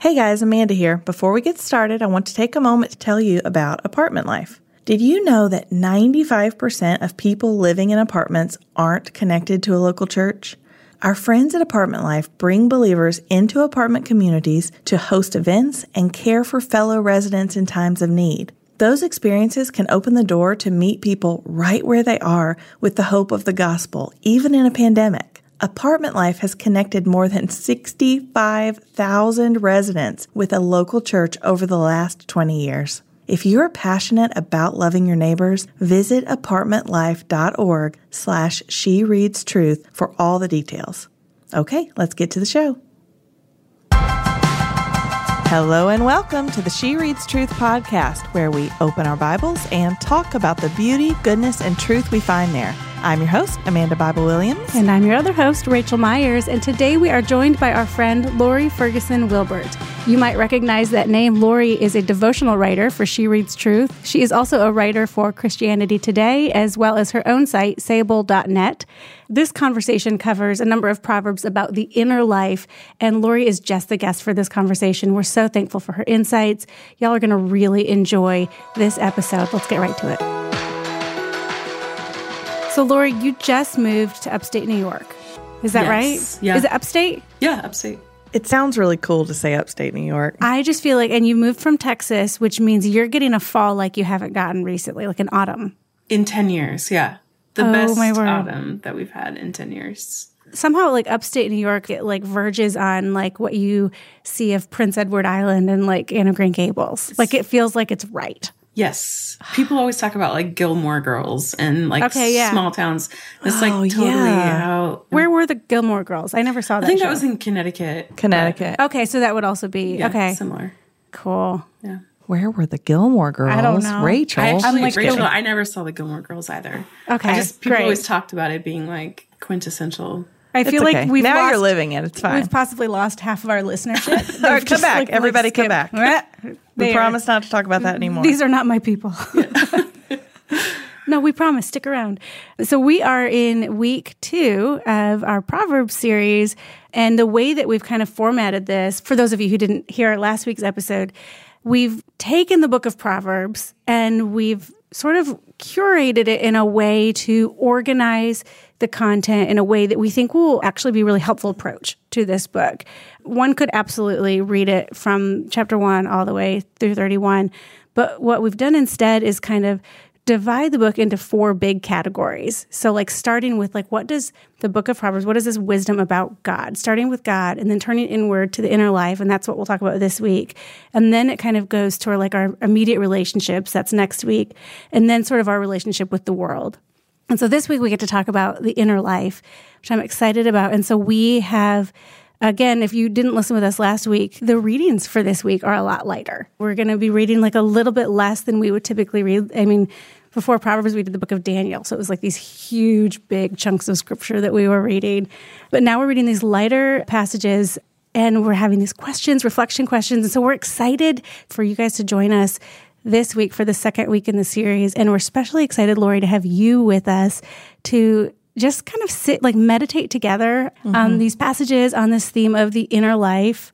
Hey guys, Amanda here. Before we get started, I want to take a moment to tell you about apartment life. Did you know that 95% of people living in apartments aren't connected to a local church? Our friends at Apartment Life bring believers into apartment communities to host events and care for fellow residents in times of need. Those experiences can open the door to meet people right where they are with the hope of the gospel, even in a pandemic. Apartment Life has connected more than 65,000 residents with a local church over the last 20 years. If you're passionate about loving your neighbors, visit apartmentlife.org slash she reads truth for all the details. Okay, let's get to the show. Hello and welcome to the She Reads Truth podcast, where we open our Bibles and talk about the beauty, goodness, and truth we find there. I'm your host, Amanda Bible Williams. And I'm your other host, Raechel Myers. And today we are joined by our friend, Lore Ferguson Wilbert. You might recognize that name. Lore is a devotional writer for She Reads Truth. She is also a writer for Christianity Today, as well as her own site, sayable.net. This conversation covers a number of proverbs about the inner life, and Lore is just the guest for this conversation. We're so thankful for her insights. Y'all are going to really enjoy this episode. Let's get right to it. So, Lore, you just moved to upstate New York. Is that yes. right? Yeah. Is it upstate? Yeah, upstate. It sounds really cool to say upstate New York. I just feel like, and you moved from Texas, which means you're getting a fall like you haven't gotten recently, like an autumn. In 10 years, yeah. The Oh, best my word. autumn that we've had in 10 years. Somehow, like upstate New York, it like verges on like what you see of Prince Edward Island and like Anne of Green Gables. Like it feels like it's right. Yes. People always talk about like Gilmore Girls and like Okay, yeah. small towns. It's like Oh, totally yeah. how. Where were the Gilmore Girls? I never saw that. I think show. that was in Connecticut. Connecticut. okay, so that would also be Yeah, okay. Similar. Cool. Yeah. Where were the Gilmore girls? I don't know. Raechel. I actually, I'm like- Raechel, I never saw the Gilmore Girls either. Okay, I just, people great. always talked about it being like quintessential. I It's feel okay. like we've now lost, you're living it. It's fine. We've possibly lost half of our listenership. All right, come just, back. like, Everybody like, come skipped. back. we promise not to talk about that anymore. These are not my people. no, we promise. Stick around. So we are in week two of our Proverbs series. And the way that we've kind of formatted this, for those of you who didn't hear last week's episode, we've taken the book of Proverbs and we've sort of curated it in a way to organize the content in a way that we think will actually be a really helpful approach to this book. One could absolutely read it from chapter one all the way through 31. But what we've done instead is kind of divide the book into four big categories. So like starting with like what does the book of Proverbs, what is this wisdom about God? Starting with God and then turning inward to the inner life and that's what we'll talk about this week. And then it kind of goes toward like our immediate relationships, that's next week, and then sort of our relationship with the world. And so this week we get to talk about the inner life, which I'm excited about. And so we have Again, if you didn't listen with us last week, the readings for this week are a lot lighter. We're going to be reading like a little bit less than we would typically read. I mean, before Proverbs, we did the book of Daniel. So it was like these huge, big chunks of scripture that we were reading. But now we're reading these lighter passages and we're having these questions, reflection questions. And so we're excited for you guys to join us this week for the second week in the series. And we're especially excited, Lore, to have you with us to just kind of sit, like meditate together on mm-hmm. these passages on this theme of the inner life.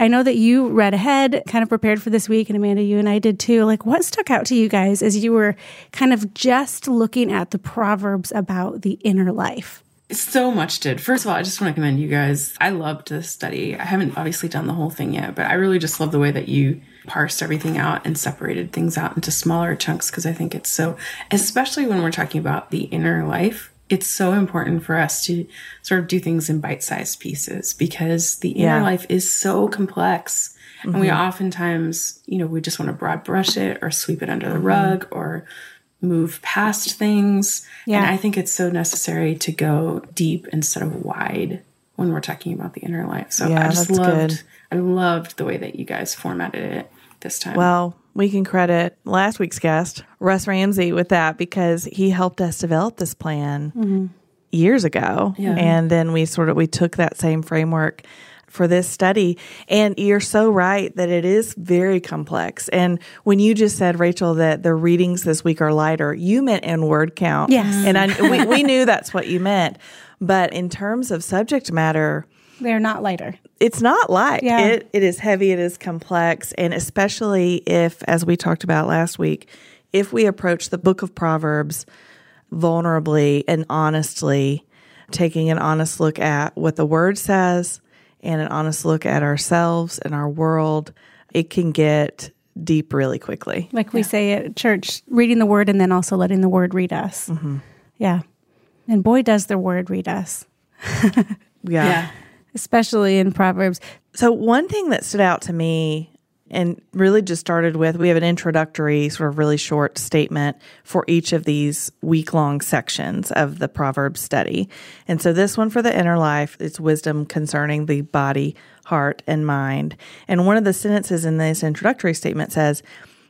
I know that you read ahead, kind of prepared for this week, and Amanda, you and I did too. Like, what stuck out to you guys as you were kind of just looking at the Proverbs about the inner life? So much did. First of all, I just want to commend you guys. I loved this study. I haven't obviously done the whole thing yet, but I really just love the way that you parsed everything out and separated things out into smaller chunks because I think it's so, especially when we're talking about the inner life, it's so important for us to sort of do things in bite sized pieces because the inner Yeah. life is so complex. And we mm-hmm. oftentimes, you know, we just want to broad brush it or sweep it under the mm-hmm. rug or move past things. Yeah. And I think it's so necessary to go deep instead of wide when we're talking about the inner life. So Yeah, I just loved good. I loved the way that you guys formatted it this time. Well, we can credit last week's guest, Russ Ramsey, with that because he helped us develop this plan mm-hmm. years ago. Yeah. And then we sort of we took that same framework for this study. And you're so right that it is very complex. And when you just said, Raechel, that the readings this week are lighter, you meant in word count. Yes. And I, we, we knew that's what you meant. But in terms of subject matter, They're not lighter. it's not light. Yeah. It it is heavy, it is complex, and especially if, as we talked about last week, if we approach the book of Proverbs vulnerably and honestly, taking an honest look at what the word says and an honest look at ourselves and our world, it can get deep really quickly. Like we say at church, reading the word and then also letting the word read us. Mm-hmm. Yeah. And boy, does the word read us, Yeah. Especially in Proverbs. So, one thing that stood out to me and really just started with we have an introductory, sort of really short statement for each of these week long sections of the Proverbs study. And so, this one for the inner life, it's wisdom concerning the body, heart, and mind. And one of the sentences in this introductory statement says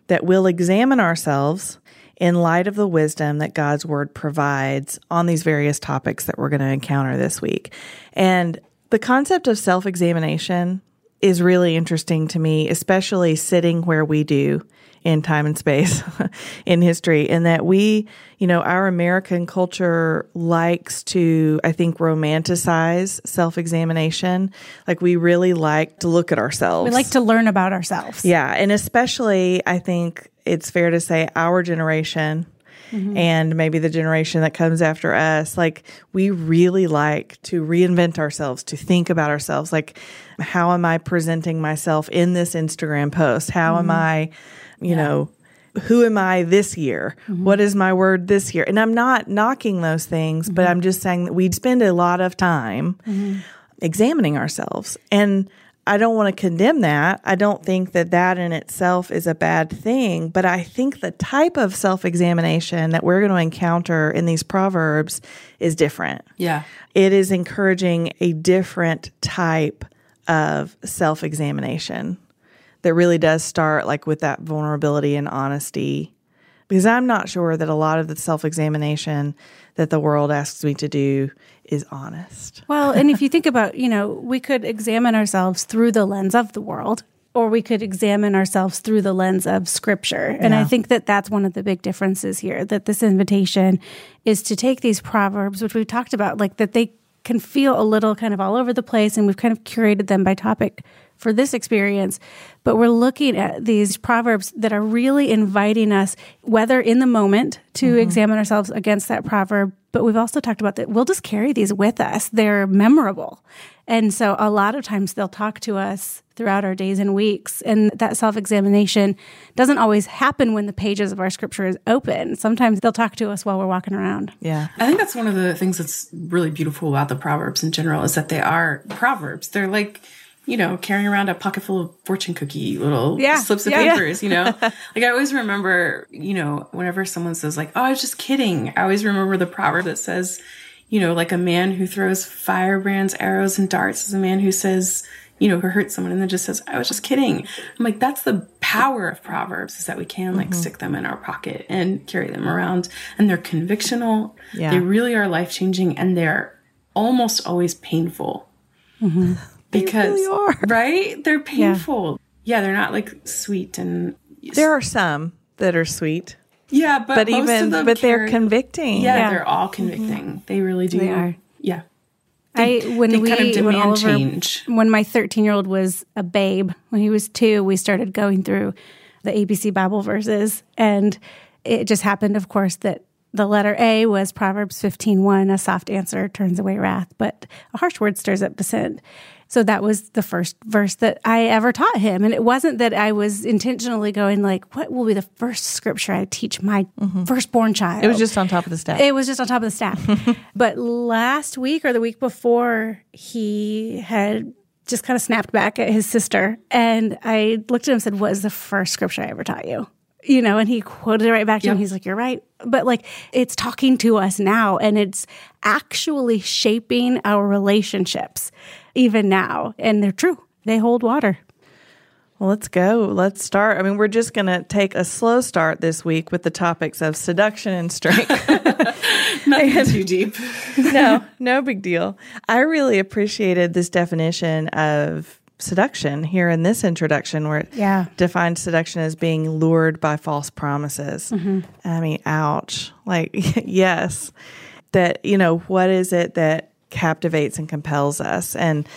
that we'll examine ourselves in light of the wisdom that God's word provides on these various topics that we're going to encounter this week. And the concept of self examination is really interesting to me, especially sitting where we do in time and space in history, and that we, you know, our American culture likes to, I think, romanticize self examination. Like we really like to look at ourselves. We like to learn about ourselves. Yeah. And especially, I think it's fair to say our generation Mm-hmm. and maybe the generation that comes after us, like we really like to reinvent ourselves, to think about ourselves. Like, how am I presenting myself in this Instagram post? How am mm-hmm. I, you know, who am I this year? Mm-hmm. What is my word this year? And I'm not knocking those things, but I'm just saying that we spend a lot of time examining ourselves. And I don't want to condemn that. I don't think that that in itself is a bad thing, but I think the type of self examination that we're going to encounter in these proverbs is different. Yeah. It is encouraging a different type of self examination that really does start like with that vulnerability and honesty. Because I'm not sure that a lot of the self examination that the world asks me to do is honest. Well, and if you think about, you know, we could examine ourselves through the lens of the world, or we could examine ourselves through the lens of scripture. And I think that that's one of the big differences here that this invitation is to take these proverbs, which we've talked about, like that they can feel a little kind of all over the place, and we've kind of curated them by topic for this experience. But we're looking at these proverbs that are really inviting us, whether in the moment to mm-hmm. examine ourselves against that proverb, but we've also talked about that we'll just carry these with us. They're memorable. And so a lot of times they'll talk to us throughout our days and weeks. And that self examination doesn't always happen when the pages of our scripture is open. Sometimes they'll talk to us while we're walking around. Yeah. I think that's one of the things that's really beautiful about the Proverbs in general is that they are Proverbs. They're like, you know, carrying around a pocket full of fortune cookie little Yeah, slips of yeah, yeah. papers, you know? like I always remember, you know, whenever someone says like, oh, I was just kidding. I always remember the proverb that says, you know, like a man who throws firebrands, arrows, and darts is a man who says, you know, who hurts someone and then just says, I was just kidding. I'm like, that's the power of Proverbs is that we can like mm-hmm. stick them in our pocket and carry them around. And they're convictional. Yeah. They really are life changing and they're almost always painful. Mm-hmm. Because, really are. right? They're painful. Yeah. they're not like sweet and, There are some that are sweet, yeah, but, but most of even them but they're carry- convicting. Yeah, Yeah. they're all convicting. Mm-hmm. They really do. They are. Yeah. I when they we kind of when demand Oliver change. when my 13 year old was a babe when he was two we started going through the ABC Bible verses and it just happened of course that the letter A was Proverbs 15:1 a soft answer turns away wrath but a harsh word stirs up dissent so that was the first verse that I ever taught him and it wasn't that I was intentionally going like what will be the first scripture I teach my mm-hmm. firstborn child It was just on top of the stack. it was just on top of the stack. but last week or the week before, he had just kind of snapped back at his sister. And I looked at him and said, What is the first scripture I ever taught you? You know, and he quoted it right back to me. Yeah. He's like, You're right. But like, it's talking to us now and it's actually shaping our relationships even now. And they're true, they hold water. Well, let's go. Let's start. I mean, we're just going to take a slow start this week with the topics of seduction and strength. Nothing too deep. no, no big deal. I really appreciated this definition of seduction here in this introduction where it Yeah. defines seduction as being lured by false promises. Mm-hmm. I mean, ouch. Like, yes, that, you know, what is it that captivates and compels us? And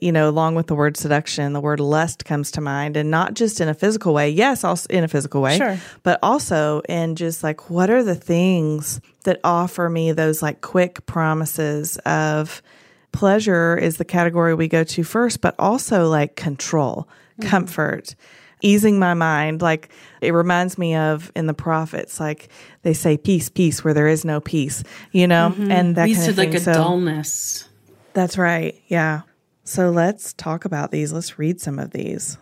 you know, along with the word seduction, the word lust comes to mind, and not just in a physical way. Yes, also in a physical way, Sure. but also in just like what are the things that offer me those like quick promises of pleasure is the category we go to first, but also like control, mm-hmm. comfort, easing my mind. Like it reminds me of in the prophets, like they say peace, peace where there is no peace, you know, mm-hmm. and that kind of thing. like a So- dullness. that's right. Yeah. So let's talk about these. Let's read some of these.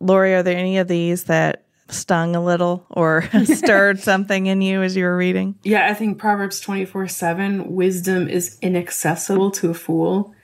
Lore, are there any of these that stung a little or stirred something in you as you were reading? Yeah, I think Proverbs 24 7 wisdom is inaccessible to a fool.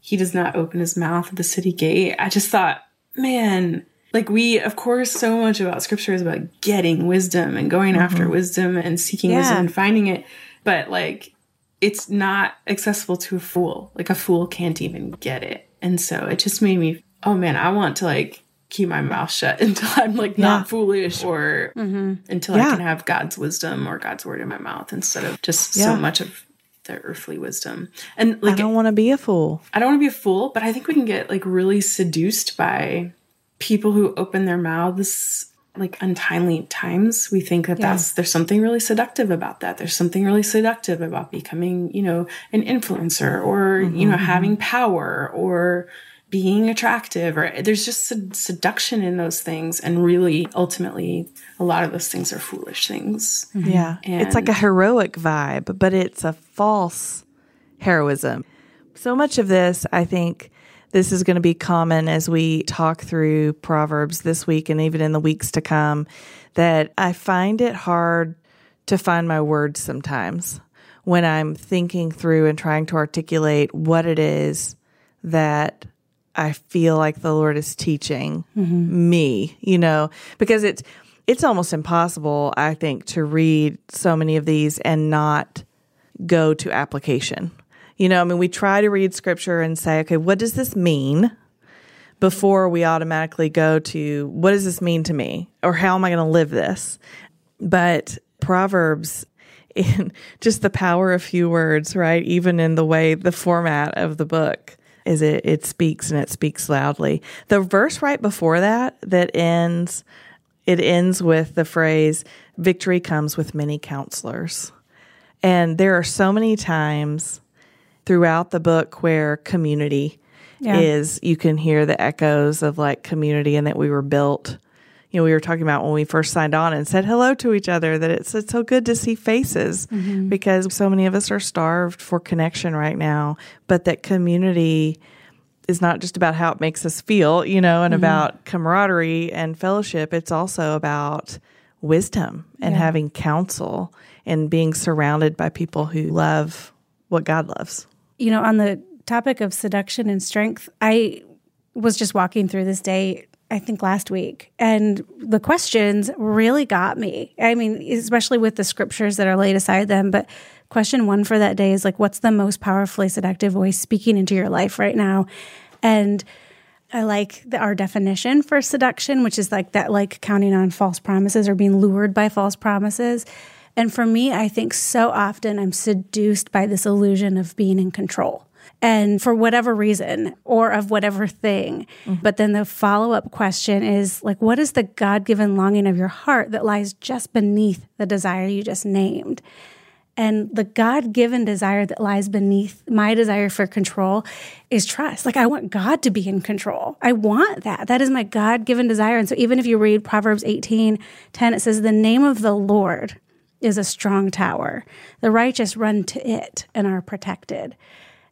He does not open his mouth at the city gate. I just thought, man, like we, of course, so much about scripture is about getting wisdom and going mm-hmm. after wisdom and seeking Yeah. wisdom and finding it. But like, it's not accessible to a fool. Like, a fool can't even get it. And so it just made me, oh man, I want to like keep my mouth shut until I'm like Yeah. not foolish or mm-hmm. until Yeah. I can have God's wisdom or God's word in my mouth instead of just so much of the earthly wisdom. And like I don't want to be a fool. I don't want to be a fool, but I think we can get like really seduced by people who open their mouths like untimely times. We think that that's there's something really seductive about that. There's something really seductive about becoming, you know, an influencer or you know mm-hmm. having power or being attractive or there's just sed- seduction in those things and really ultimately a lot of those things are foolish things. Mm-hmm. Yeah. it's like a heroic vibe, but it's a false heroism. So much of this, I think this is going to be common as we talk through Proverbs this week and even in the weeks to come, that I find it hard to find my words sometimes when I'm thinking through and trying to articulate what it is that I feel like the Lord is teaching mm-hmm. me, you know, because it's it's almost impossible, I think, to read so many of these and not go to application. You know, I mean, we try to read scripture and say, okay, what does this mean? Before we automatically go to what does this mean to me? Or how am I going to live this? But Proverbs, in just the power of few words, right? Even in the way, the format of the book is it, it speaks and it speaks loudly. The verse right before that, that ends, it ends with the phrase, victory comes with many counselors. And there are so many times throughout the book where community Yeah. is, you can hear the echoes of like community and that we were built. You know, we were talking about when we first signed on and said hello to each other that it's, it's so good to see faces mm-hmm. because so many of us are starved for connection right now, but that community is not just about how it makes us feel, you know, and mm-hmm. about camaraderie and fellowship. It's also about wisdom and having counsel and being surrounded by people who love what God loves. You know, on the topic of seduction and strength, I was just walking through this day, I think last week, and the questions really got me. I mean, especially with the scriptures that are laid aside them. But question one for that day is like, what's the most powerfully seductive voice speaking into your life right now? And I like the, our definition for seduction, which is like that, like counting on false promises or being lured by false promises. And for me, I think so often I'm seduced by this illusion of being in control. And for whatever reason or of whatever thing. Mm-hmm. But then the follow up question is like, what is the God given longing of your heart that lies just beneath the desire you just named? And the God given desire that lies beneath my desire for control is trust. Like, I want God to be in control. I want that. That is my God given desire. And so, even if you read Proverbs 18 10, it says, The name of the Lord is a strong tower. The righteous run to it and are protected.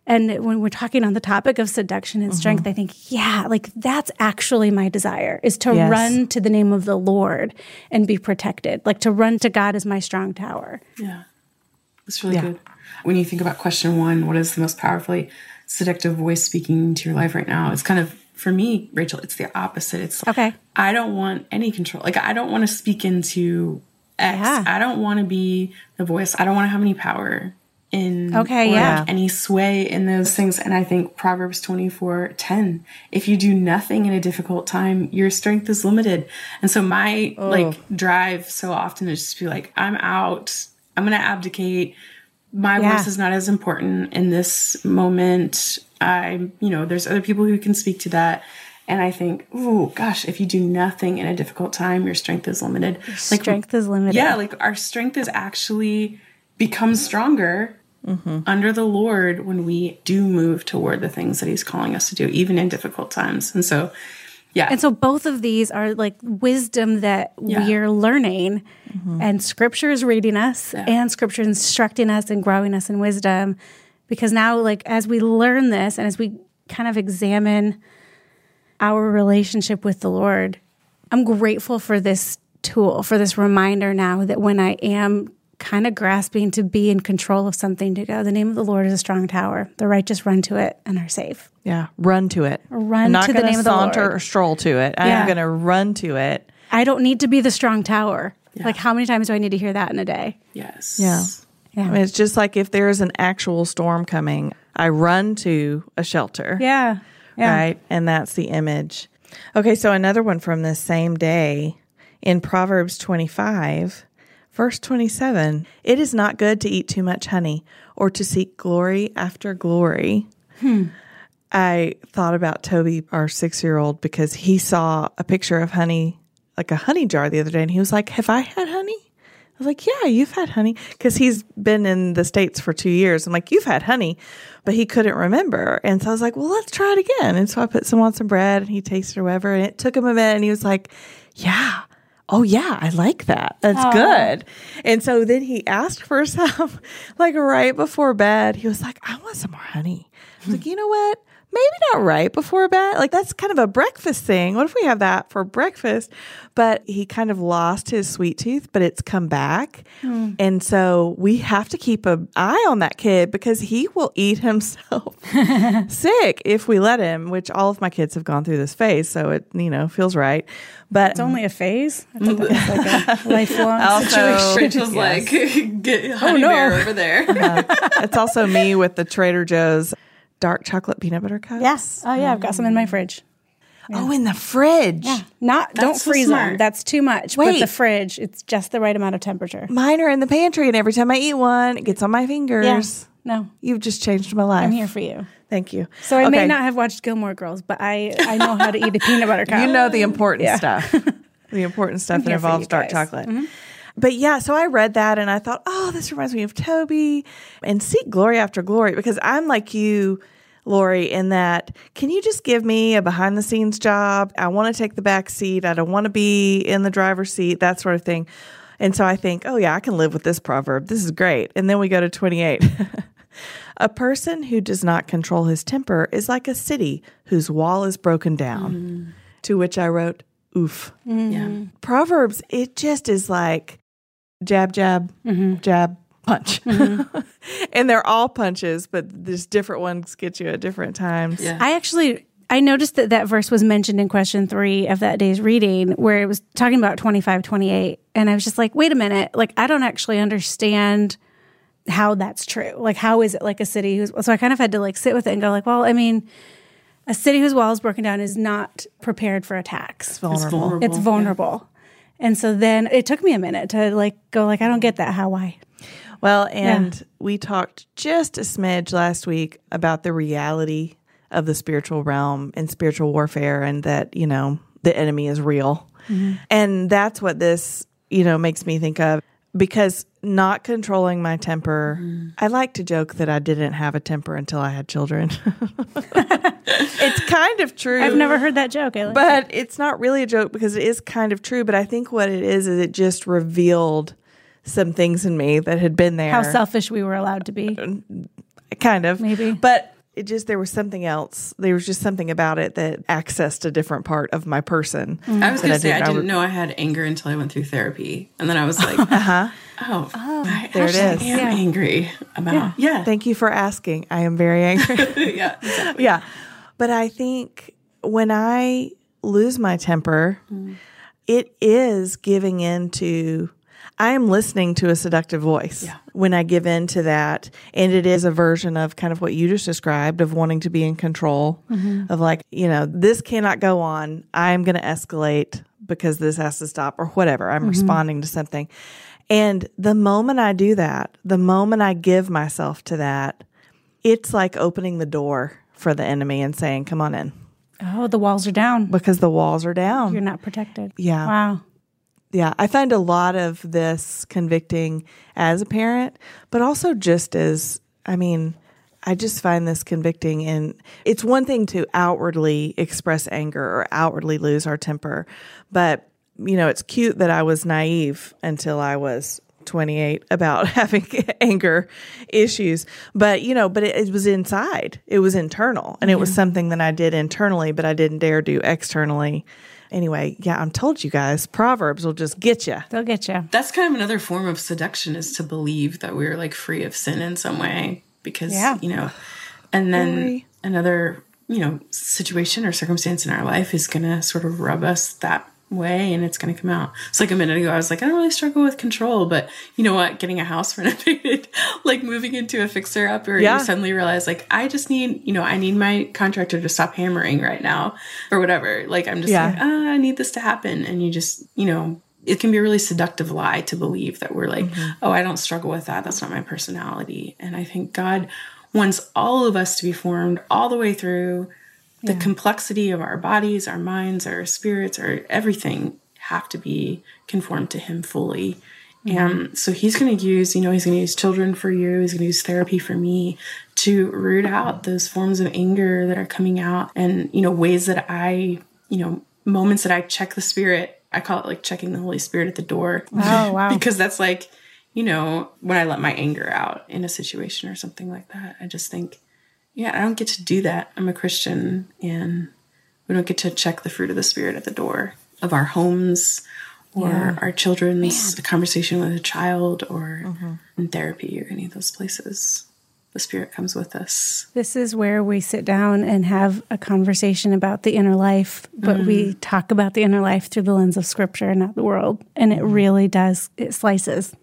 And when we're talking on the topic of seduction and strength, mm-hmm. I think, yeah, like that's actually my desire is to Yes. run to the name of the Lord and be protected, like to run to God as my strong tower. Yeah. That's really Yeah. good. When you think about question one, what is the most powerfully seductive voice speaking to your life right now? It's kind of, for me, Raechel, it's the opposite. It's like, Okay. I don't want any control. Like, I don't want to speak into X. Yeah. I don't want to be the voice. I don't want to have any power in Okay, or yeah. like any sway in those things. And I think Proverbs 24 10, if you do nothing in a difficult time, your strength is limited. And so my oh. like drive so often is just be like, I'm out. I'm going to abdicate. My Yeah. voice is not as important in this moment. I, you know, there's other people who can speak to that. And I think, oh gosh, if you do nothing in a difficult time, your strength is limited. Like strength is limited. Yeah, like our strength is actually becomes stronger mm-hmm. under the Lord when we do move toward the things that He's calling us to do, even in difficult times. And so, yeah. And so both of these are like wisdom that yeah. we're learning, mm-hmm. and Scripture is reading us, yeah. and Scripture instructing us and growing us in wisdom. Because now, like as we learn this, and as we kind of examine our relationship with the Lord, I'm grateful for this tool, for this reminder now that when I am kind of grasping to be in control of something to go, the name of the Lord is a strong tower. The righteous run to it and are safe. Yeah, run to it. Run to the name of the Lord. or stroll to it. I'm yeah. going to run to it. I don't need to be the strong tower. Yeah. Like, how many times do I need to hear that in a day? Yes. Yeah. Yeah. I mean, it's just like if there is an actual storm coming, I run to a shelter. Yeah. Yeah. Right. And that's the image. Okay. So another one from this same day in Proverbs 25, verse 27 It is not good to eat too much honey or to seek glory after glory. Hmm. I thought about Toby, our six year old, because he saw a picture of honey, like a honey jar the other day, and he was like, Have I had honey? I was like, Yeah, you've had honey. Because he's been in the States for two years. I'm like, You've had honey. But he couldn't remember. And so I was like, Well, let's try it again. And so I put some on some bread and he tasted or whatever. And it took him a minute and he was like, Yeah, oh yeah, I like that. That's Aww. good. And so then he asked for some, like right before bed. He was like, I want some more honey. I was like, you know what? Maybe not right before bed. Like that's kind of a breakfast thing. What if we have that for breakfast? But he kind of lost his sweet tooth, but it's come back. Mm. And so we have to keep an eye on that kid because he will eat himself sick if we let him, which all of my kids have gone through this phase. So it, you know, feels right. But it's only a phase. I think like a lifelong also, situation. Raechel's yes. like, get honey oh, no. over there. Uh, it's also me with the Trader Joe's dark chocolate peanut butter cups? Yes. Oh yeah, I've got some in my fridge. Yeah. Oh, in the fridge. Yeah. Not That's don't so freeze smart. them. That's too much. Wait. But the fridge, it's just the right amount of temperature. Mine are in the pantry and every time I eat one, it gets on my fingers. Yeah. No. You've just changed my life. I'm here for you. Thank you. So I okay. may not have watched Gilmore Girls, but I I know how to eat a peanut butter cup. You know the important yeah. stuff. the important stuff that involves dark chocolate. Mm-hmm. But yeah, so I read that and I thought, oh, this reminds me of Toby and seek glory after glory because I'm like you Lore, in that can you just give me a behind the scenes job? I want to take the back seat. I don't want to be in the driver's seat, that sort of thing. And so I think, oh, yeah, I can live with this proverb. This is great. And then we go to 28. a person who does not control his temper is like a city whose wall is broken down. Mm. To which I wrote, oof. Mm. Yeah. Proverbs, it just is like jab, jab, mm-hmm. jab, punch. Mm-hmm. and they're all punches, but there's different ones get you at different times. Yeah. I actually I noticed that that verse was mentioned in question 3 of that day's reading where it was talking about 25 28 and I was just like, "Wait a minute, like I don't actually understand how that's true. Like how is it like a city who's so I kind of had to like sit with it and go like, well, I mean, a city whose wall is broken down is not prepared for attacks. It's vulnerable. It's vulnerable. It's vulnerable. Yeah. And so then it took me a minute to like go like I don't get that how why well, and yeah. we talked just a smidge last week about the reality of the spiritual realm and spiritual warfare and that, you know, the enemy is real. Mm-hmm. And that's what this, you know, makes me think of because not controlling my temper, mm-hmm. I like to joke that I didn't have a temper until I had children. it's kind of true. I've never heard that joke. Like but it. it's not really a joke because it is kind of true. But I think what it is is it just revealed some things in me that had been there. How selfish we were allowed to be. Kind of. Maybe. But it just there was something else. There was just something about it that accessed a different part of my person. Mm-hmm. I was going to say I didn't, I didn't know I had anger until I went through therapy, and then I was like, uh-huh. oh, oh, I there it is. I am yeah. angry about. Yeah. yeah. Thank you for asking. I am very angry. yeah, exactly. yeah. But I think when I lose my temper, mm. it is giving in to I am listening to a seductive voice yeah. when I give in to that. And it is a version of kind of what you just described of wanting to be in control, mm-hmm. of like, you know, this cannot go on. I'm going to escalate because this has to stop or whatever. I'm mm-hmm. responding to something. And the moment I do that, the moment I give myself to that, it's like opening the door for the enemy and saying, "Come on in," Oh, the walls are down. because the walls are down. You're not protected. Yeah. Wow. Yeah, I find a lot of this convicting as a parent, but also just as, I mean, I just find this convicting. And it's one thing to outwardly express anger or outwardly lose our temper, but, you know, it's cute that I was naive until I was 28 about having anger issues. But, you know, but it, it was inside, it was internal, and it was something that I did internally, but I didn't dare do externally. Anyway, yeah, I'm told you guys, Proverbs will just get you. They'll get you. That's kind of another form of seduction is to believe that we're like free of sin in some way because, Yeah. you know, and then Really? another, you know, situation or circumstance in our life is going to sort of rub us that way and it's going to come out. It's like a minute ago, I was like, I don't really struggle with control, but you know what? Getting a house renovated, like moving into a fixer upper, Yeah. you suddenly realize like, I just need, you know, I need my contractor to stop hammering right now or whatever. Like, I'm just Yeah. like, ah, I need this to happen. And you just, you know, it can be a really seductive lie to believe that we're like, oh, I don't struggle with that. That's not my personality. And I think God wants all of us to be formed all the way through. The complexity of our bodies, our minds, our spirits, our everything have to be conformed to Him fully. Mm-hmm. And so He's going to use, you know, He's going to use children for you. He's going to use therapy for me to root out those forms of anger that are coming out and, you know, ways that I, you know, moments that I check the spirit. I call it like checking the Holy Spirit at the door. Oh, wow. because that's like, you know, when I let my anger out in a situation or something like that, I just think, yeah, I don't get to do that. I'm a Christian and we don't get to check the fruit of the Spirit at the door of our homes or our children's conversation with a child or mm-hmm. in therapy or any of those places. The Spirit comes with us. This is where we sit down and have a conversation about the inner life, but we mm. talk about the inner life through the lens of scripture, and not the world. And it mm-hmm. really does, it slices.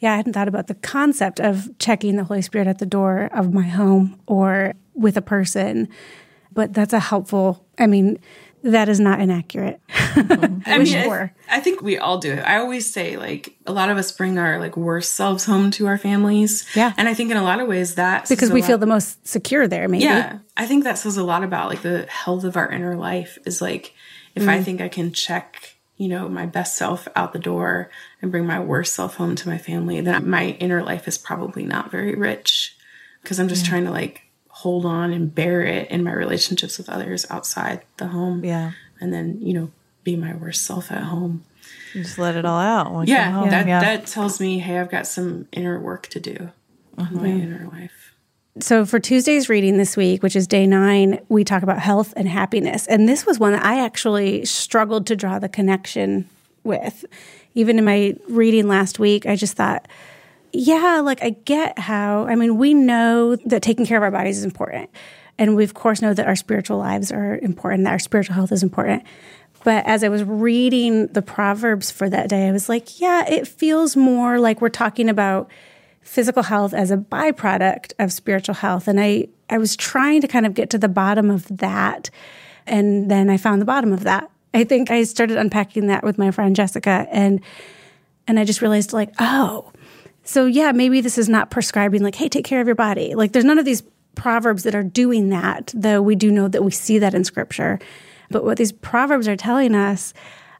Yeah, I hadn't thought about the concept of checking the Holy Spirit at the door of my home or with a person, but that's a helpful, I mean, that is not inaccurate. Mm-hmm. I wish mean, it I- I, think we all do it. I always say, like, a lot of us bring our like worst selves home to our families. Yeah. and I think in a lot of ways that Because we lot- feel the most secure there, maybe. Yeah, I think that says a lot about like the health of our inner life. Is like if I mm. think I can check, you know, my best self out the door and bring my worst self home to my family, then my inner life is probably not very rich because I'm just trying to like hold on and bear it in my relationships with others outside the home. Yeah. and then you know be my worst self at home. You just let it all out. Yeah, home. that yeah. that tells me, hey, I've got some inner work to do on my uh-huh. inner life. So, for Tuesday's reading this week, which is day nine, we talk about health and happiness. And this was one that I actually struggled to draw the connection with. Even in my reading last week, I just thought, yeah, like I get how, I mean, we know that taking care of our bodies is important. And we, of course, know that our spiritual lives are important, that our spiritual health is important. But as I was reading the Proverbs for that day, I was like, yeah, it feels more like we're talking about physical health as a byproduct of spiritual health. And I, I was trying to kind of get to the bottom of that. And then I found the bottom of that. I think I started unpacking that with my friend Jessica and and I just realized like, oh, so yeah, maybe this is not prescribing like, hey, take care of your body. Like there's none of these proverbs that are doing that, though we do know that we see that in scripture. But what these proverbs are telling us,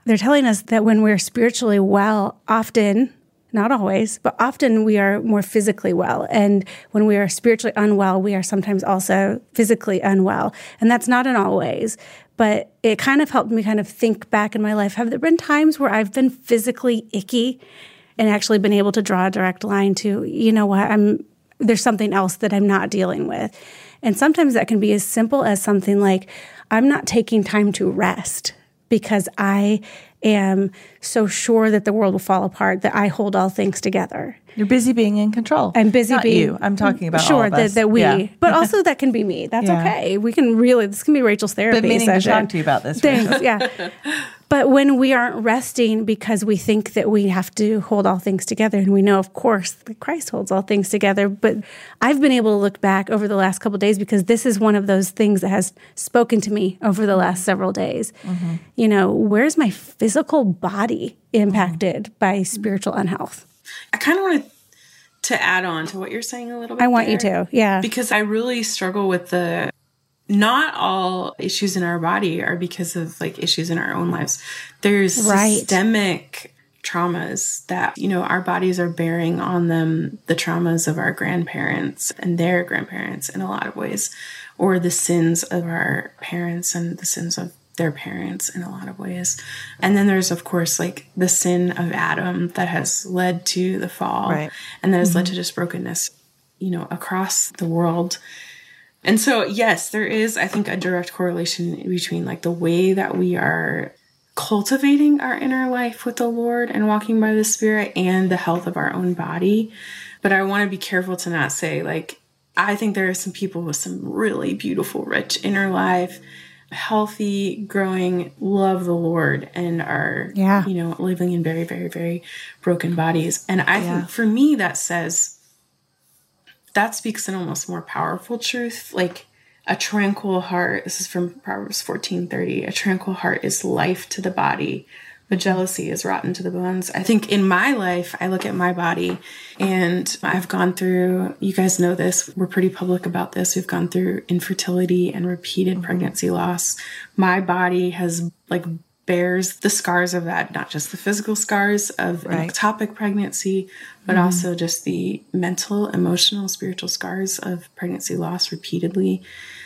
they're telling us that when we're spiritually well, often, not always, but often we are more physically well. And when we are spiritually unwell, we are sometimes also physically unwell. And that's not in all ways. But it kind of helped me kind of think back in my life. Have there been times where I've been physically icky and actually been able to draw a direct line to, you know what, I'm there's something else that I'm not dealing with. And sometimes that can be as simple as something like, I'm not taking time to rest because I am so sure that the world will fall apart that I hold all things together. You're busy being in control. I'm busy Not being you. I'm talking about sure all of that, that we, Yeah. but also that can be me. That's Yeah. okay. We can really this can be Raechel's therapy Been meaning to session. talk to you about this. Thanks. Yeah. But when we aren't resting because we think that we have to hold all things together, and we know, of course, that Christ holds all things together. But I've been able to look back over the last couple of days because this is one of those things that has spoken to me over the last several days. Mm-hmm. You know, where's my physical body impacted by spiritual unhealth? I kind of want to to add on to what you're saying a little bit. I want you to. Yeah. Because I really struggle with the not all issues in our body are because of like issues in our own lives. There's Right. systemic traumas that, you know, our bodies are bearing on them the traumas of our grandparents and their grandparents in a lot of ways, or the sins of our parents and the sins of their parents in a lot of ways. And then there's, of course, like the sin of Adam that has led to the fall Right. and that has led mm-hmm. to just brokenness, you know, across the world. And so, yes, there is, I think, a direct correlation between like the way that we are cultivating our inner life with the Lord and walking by the Spirit and the health of our own body. But I want to be careful to not say, like, I think there are some people with some really beautiful, rich inner life, healthy, growing, love the Lord, and are, Yeah. you know, living in very, very, very broken bodies. And I think for me, that says, that speaks an almost more powerful truth like a tranquil heart this is from proverbs 14.30 a tranquil heart is life to the body but jealousy is rotten to the bones. I think in my life i look at my body and i've gone through you guys know this we're pretty public about this. We've gone through infertility and repeated mm-hmm. pregnancy loss. My body has like bears the scars of that not just the physical scars of Right. ectopic pregnancy but mm-hmm. also just the mental emotional spiritual scars of pregnancy loss repeatedly.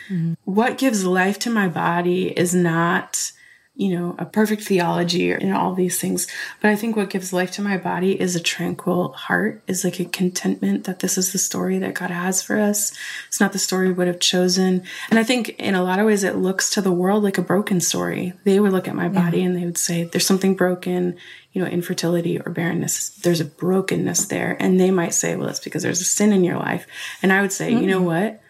Mm-hmm. What gives life to my body is not you know a perfect theology and all these things. But i think what gives life to my body is a tranquil heart is like a contentment that this is the story that god has for us. It's not the story we would have chosen. And i think in a lot of ways it looks to the world like a broken story. They would look at my body and they would say there's something broken you know infertility or barrenness. There's a brokenness there. And they might say well it's because there's a sin in your life. And i would say you know mm-hmm. what?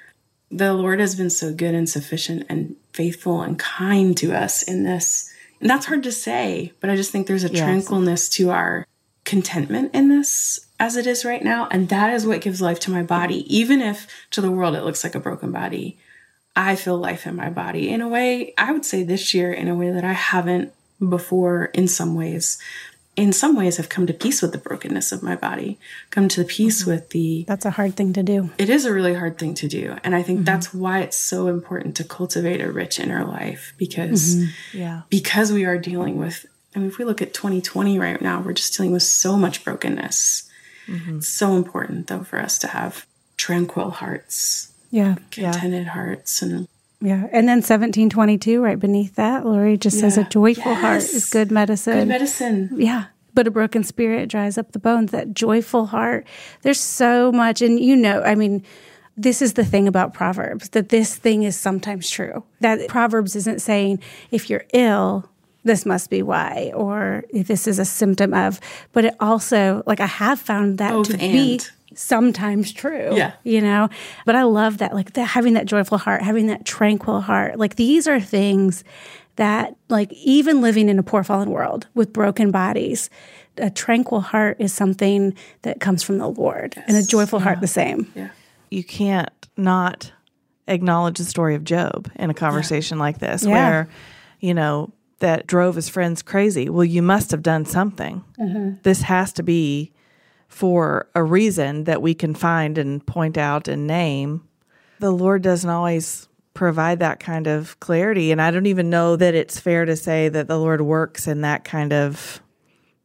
The Lord has been so good and sufficient and faithful and kind to us in this. And that's hard to say, but I just think there's a tranquilness to our contentment in this as it is right now. And that is what gives life to my body. Even if to the world it looks like a broken body, I feel life in my body in a way, I would say this year, in a way that I haven't before in some ways. In some ways, I've come to peace with the brokenness of my body, come to peace mm-hmm. with the That's a hard thing to do. it is a really hard thing to do. And I think mm-hmm. that's why it's so important to cultivate a rich inner life because mm-hmm. Yeah. because we are dealing with I mean if we look at 2020 right now, we're just dealing with so much brokenness. It's so important though for us to have tranquil hearts, Yeah. contented hearts and Yeah. And then 1722, right beneath that, Lori just says, a Yeah. joyful heart is good medicine. good medicine. Yeah. But a broken spirit dries up the bones, that joyful heart. There's so much. And you know, I mean, this is the thing about Proverbs that this thing is sometimes true. That Proverbs isn't saying if you're ill, this must be why, or this is a symptom of, but it also, like, I have found that Both to be and. Sometimes true. Yeah. You know, but I love that, like, that, having that joyful heart, having that tranquil heart. Like, these are things that like even living in a poor fallen world with broken bodies a tranquil heart is something that comes from the lord and a joyful heart the same Yeah. you can't not acknowledge the story of Job in a conversation like this, Yeah. where, you know, that drove his friends crazy. Well, you must have done something. Mm-hmm. This has to be for a reason that we can find and point out and name. The Lord doesn't always provide that kind of clarity. And I don't even know that it's fair to say that the Lord works in that kind of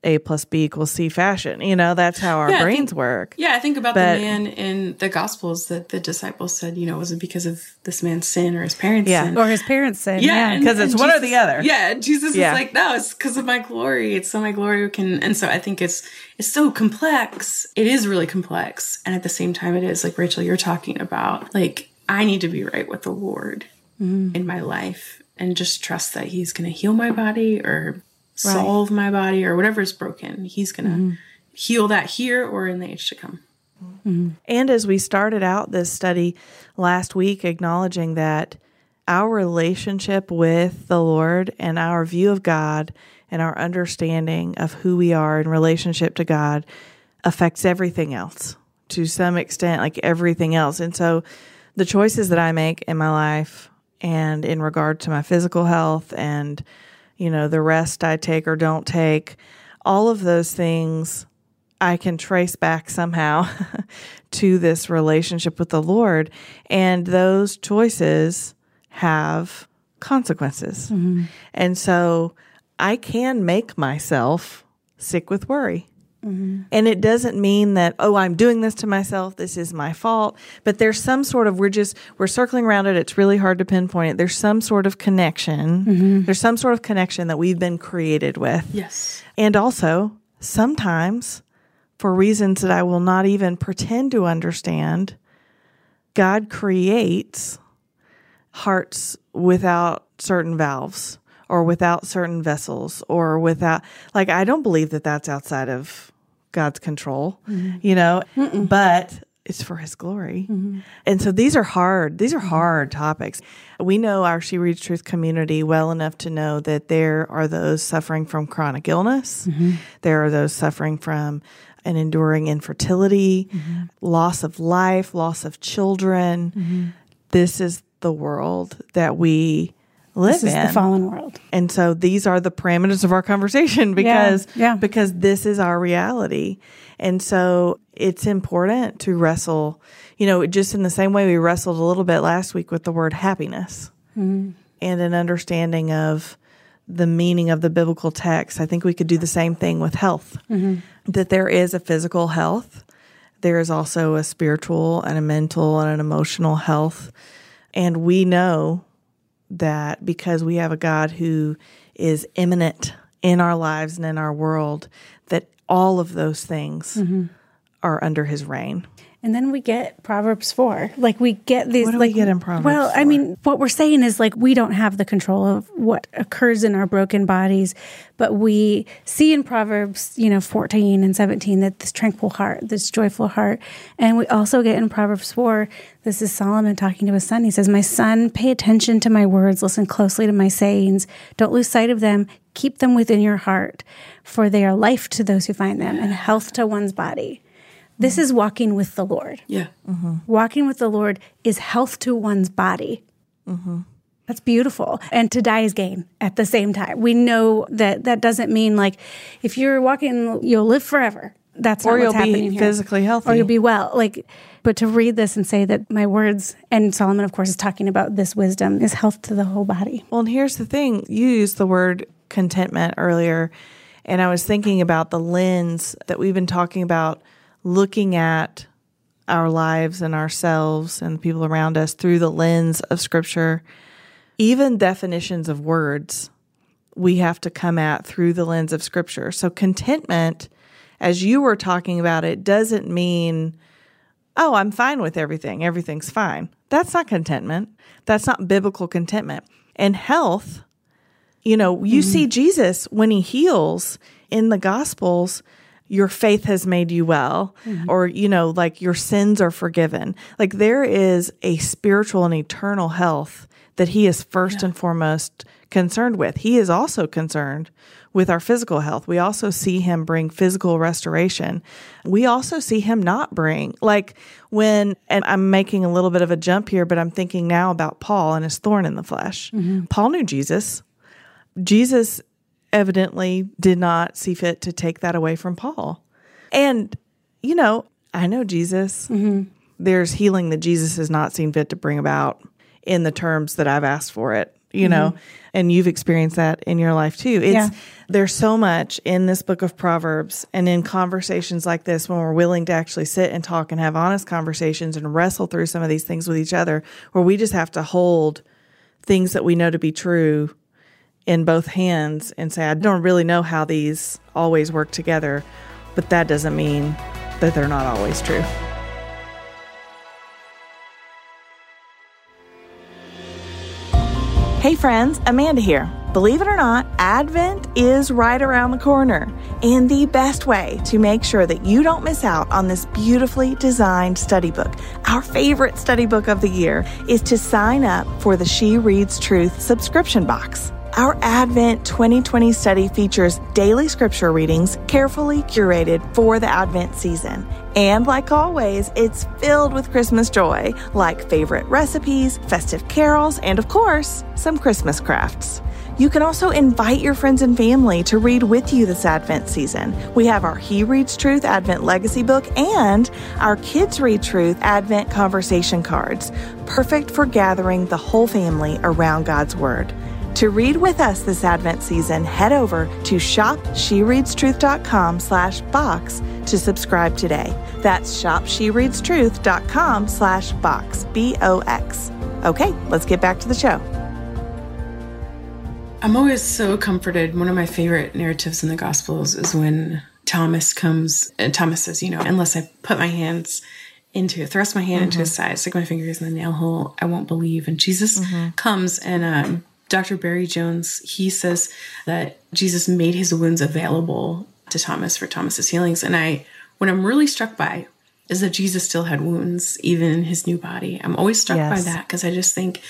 A plus B equals C fashion. You know, that's how our Yeah, brains think- work. Yeah, I think about But- the man in the Gospels that the disciples said, you know, was it because of this man's sin or his parents' Yeah. sin? or his parents sin. Yeah, yeah, 'Cause it's and one or the other. Yeah, Jesus Yeah. is like, no, it's because of my glory. It's so my glory can. And so I think it's it's so complex. It is really complex, and at the same time, it is like Raechel, you're talking about. Like I need to be right with the Lord Mm-hmm. in my life, and just trust that He's going to heal my body or solve my body or whatever is broken. He's going to Mm-hmm. heal that here or in the age to come. And as we started out this study last week, acknowledging that our relationship with the Lord and our view of God and our understanding of who we are in relationship to God affects everything else to some extent, like everything else. And so the choices that I make in my life and in regard to my physical health and, you know, the rest I take or don't take, all of those things I can trace back somehow to this relationship with the Lord. And those choices have consequences. Mm-hmm. And so I can make myself sick with worry. Mm-hmm. And it doesn't mean that, oh, I'm doing this to myself. This is my fault. But there's some sort of, we're just, we're circling around it. It's really hard to pinpoint it. There's some sort of connection. Mm-hmm. There's some sort of connection that we've been created with. Yes. And also, sometimes, for reasons that I will not even pretend to understand, God creates hearts without certain valves or without certain vessels or without, like, I don't believe that that's outside of God's control, mm-hmm. you know, but it's for his glory. Mm-hmm. And so these are hard, these are hard topics. We know our She Reads Truth community well enough to know that there are those suffering from chronic illness, mm-hmm. there are those suffering from an enduring infertility, loss of life, loss of children. This is the world that we live This is in. the fallen world. And so these are the parameters of our conversation because yeah. because this is our reality. And so it's important to wrestle, you know, just in the same way we wrestled a little bit last week with the word happiness mm-hmm. and an understanding of the meaning of the biblical text. I think we could do the same thing with health. Mm-hmm. That there is a physical health, there is also a spiritual and a mental and an emotional health. And we know that because we have a God who is immanent in our lives and in our world, that all of those things Mm-hmm. are under his reign. And then we get Proverbs 4. Like we get these What do we like get in Proverbs Well, I mean, what we're saying is like we don't have the control of what occurs in our broken bodies, but we see in Proverbs, you know, 14 and 17 that this tranquil heart, this joyful heart. And we also get in Proverbs 4, this is Solomon talking to his son. He says, "My son, pay attention to my words, listen closely to my sayings. Don't lose sight of them. Keep them within your heart, for they are life to those who find them and health to one's body." This is walking with the Lord. Yeah. Mm-hmm. Walking with the Lord is health to one's body. Mm-hmm. That's beautiful. And to die is gain at the same time. We know that that doesn't mean like if you're walking, you'll live forever. That's Or not you'll what's be happening here. physically healthy. Or you'll be well. Like, but to read this and say that my words, and Solomon, of course, is talking about this wisdom, is health to the whole body. Well, and here's the thing you used the word contentment earlier, and I was thinking about the lens that we've been talking about looking at our lives and ourselves and the people around us through the lens of Scripture. Even definitions of words we have to come at through the lens of Scripture. So, contentment, as you were talking about it, doesn't mean oh, I'm fine with everything. Everything's fine. That's not contentment. That's not biblical contentment. And health, you know, you mm-hmm. see Jesus when he heals in the Gospels, your faith has made you well, mm-hmm. or, you know, like your sins are forgiven. Like there is a spiritual and eternal health that he is first and foremost concerned with. He is also concerned with our physical health. We also see him bring physical restoration. We also see him not bring, like when, and I'm making a little bit of a jump here, but I'm thinking now about Paul and his thorn in the flesh. Mm-hmm. Paul knew Jesus. Jesus evidently did not see fit to take that away from Paul. And, you know, I know Jesus. Mm-hmm. There's healing that Jesus has not seen fit to bring about in the terms that I've asked for it, you know, mm-hmm. and you've experienced that in your life too. It's, Yeah. there's so much in this book of Proverbs and in conversations like this when we're willing to actually sit and talk and have honest conversations and wrestle through some of these things with each other, where we just have to hold things that we know to be true in both hands and say, I don't really know how these always work together, but that doesn't mean that they're not always true. Hey friends, Amanda here. Believe it or not, Advent is right around the corner. And the best way to make sure that you don't miss out on this beautifully designed study book, our favorite study book of the year, is to sign up for the She Reads Truth subscription box. Our Advent 2020 study features daily scripture readings carefully curated for the Advent season. And like always, it's filled with Christmas joy, like favorite recipes, festive carols, and of course, some Christmas crafts. You can also invite your friends and family to read with you this Advent season. We have our He Reads Truth Advent Legacy book and our Kids Read Truth Advent Conversation cards, perfect for gathering the whole family around God's Word. To read with us this Advent season, head over to shopshereadstruth.com slash box to subscribe today. That's shopshereadstruth.com slash box, B-O-X. Okay, let's get back to the show. I'm always so comforted. One of my favorite narratives in the Gospels is when Thomas comes and Thomas says, you know, unless I put my hands into thrust my hand into mm-hmm. his side, stick my fingers in the nail hole, I won't believe. And Jesus mm-hmm. comes and um, Dr. Barry Jones, he says that Jesus made his wounds available to Thomas for Thomas's healings. And I, what I'm really struck by is that Jesus still had wounds, even in his new body. I'm always struck by that because I just think,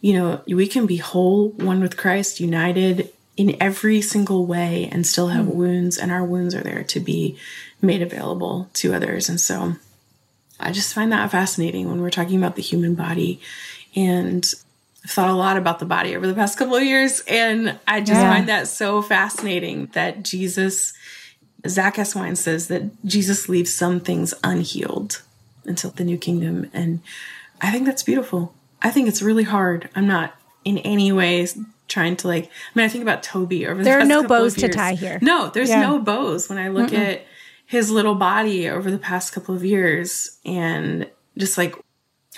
you know, we can be whole, one with Christ, united in every single way, and still have hmm. wounds, and our wounds are there to be made available to others. And so I just find that fascinating when we're talking about the human body. And I've thought a lot about the body over the past couple of years, and I just Yeah. find that so fascinating that Jesus, Zack Eswine says that Jesus leaves some things unhealed until the new kingdom. And I think that's beautiful. I think it's really hard. I'm not in any ways trying to like, I mean, I think about Toby over the There are no bows to tie here. No, there's Yeah. no bows when I look at his little body over the past couple of years and just like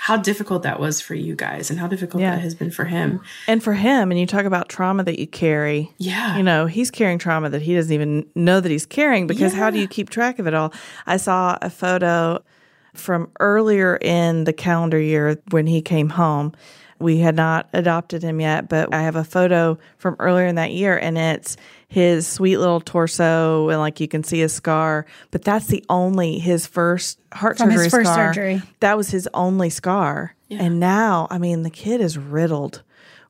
how difficult that was for you guys and how difficult Yeah. that has been for him. And for him, and you talk about trauma that you carry. Yeah. You know, he's carrying trauma that he doesn't even know that he's carrying because how do you keep track of it all? I saw a photo from earlier in the calendar year when he came home. We had not adopted him yet, but I have a photo from earlier in that year and it's his sweet little torso and like you can see a scar, but that's the only his first heart From his surgery first scar. surgery. That was his only scar. And now, I mean, the kid is riddled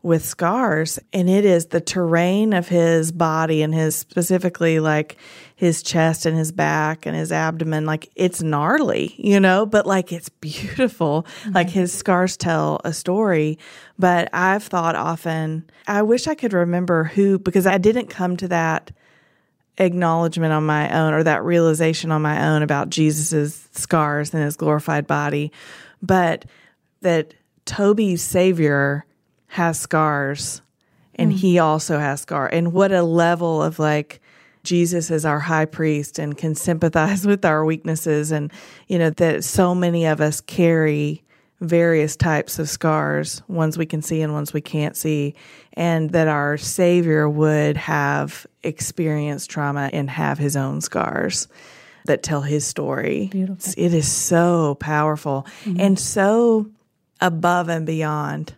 with scars and it is the terrain of his body and his specifically like his chest and his back and his abdomen like it's gnarly you know but like it's beautiful. Mm-hmm. Like his scars tell a story. But i've thought often i wish i could remember who because i didn't come to that acknowledgement on my own or that realization on my own about Jesus's scars and his glorified body, but that Toby's savior has scars and hmm. he also has scar and what a level of like Jesus is our high priest and can sympathize with our weaknesses and you know that so many of us carry various types of scars, ones we can see and ones we can't see, and that our Savior would have experienced trauma and have his own scars that tell his story. Beautiful. It is so powerful mm-hmm. and so above and beyond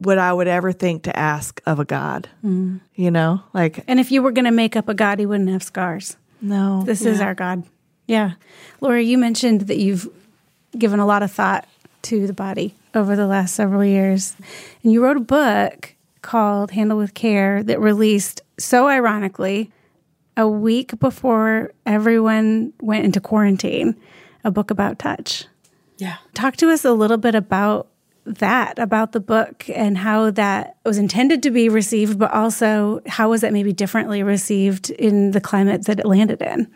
what I would ever think to ask of a God. You know, like, And if you were going to make up a God, he wouldn't have scars. no. This is our God. Yeah. Lore, you mentioned that you've given a lot of thought to the body over the last several years. And you wrote a book called Handle with Care that released so ironically a week before everyone went into quarantine, a book about touch. Yeah. Talk to us a little bit about that, about the book and how that was intended to be received, but also how was that maybe differently received in the climate that it landed in?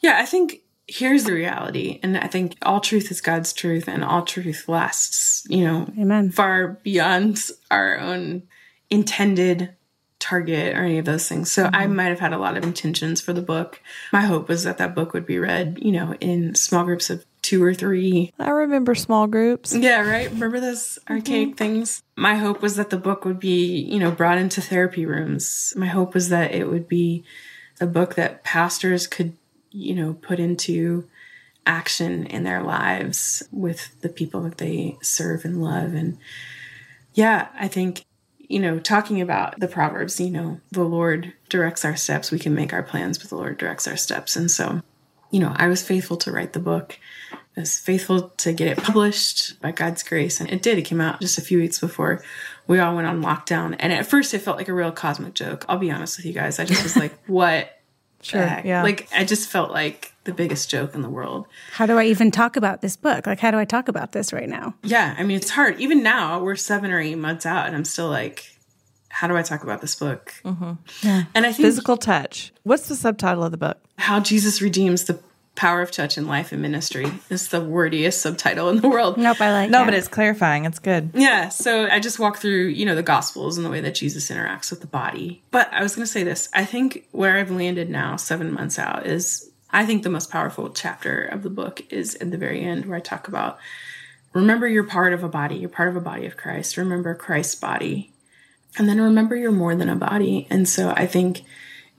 Yeah, I think here's the reality. And I think all truth is God's truth and all truth lasts, you know, Amen. far beyond our own intended target or any of those things. So I mm-hmm. might have had a lot of intentions for the book. My hope was that that book would be read, you know, in small groups of two or three I remember small groups. yeah, right. Remember those archaic mm-hmm. things? My hope was that the book would be, you know, brought into therapy rooms. My hope was that it would be a book that pastors could, you know, put into action in their lives with the people that they serve and love. And yeah, I think, you know, talking about the Proverbs, you know, the Lord directs our steps. We can make our plans, but the Lord directs our steps. And so, you know, I was faithful to write the book. I was faithful to get it published by God's grace. And it did. It came out just a few weeks before we all went on lockdown. And at first, it felt like a real cosmic joke. I'll be honest with you guys. I just was like, what? Sure, the heck? yeah. Like, I just felt like the biggest joke in the world. How do I even talk about this book? Like, how do I talk about this right now? Yeah. I mean, it's hard. Even now, we're seven or eight months out, and I'm still like, how do I talk about this book? Mm-hmm. And I think Physical touch. What's the subtitle of the book? how Jesus redeems the power of touch in life and ministry is the wordiest subtitle in the world. Nope, I like No, that. but it's clarifying. It's good. Yeah, so I just walk through, you know, the gospels and the way that Jesus interacts with the body. But I was going to say this. I think where I've landed now, 7 months out, is I think the most powerful chapter of the book is in the very end where I talk about remember you're part of a body, you're part of a body of Christ. Remember Christ's body. And then remember you're more than a body. And so I think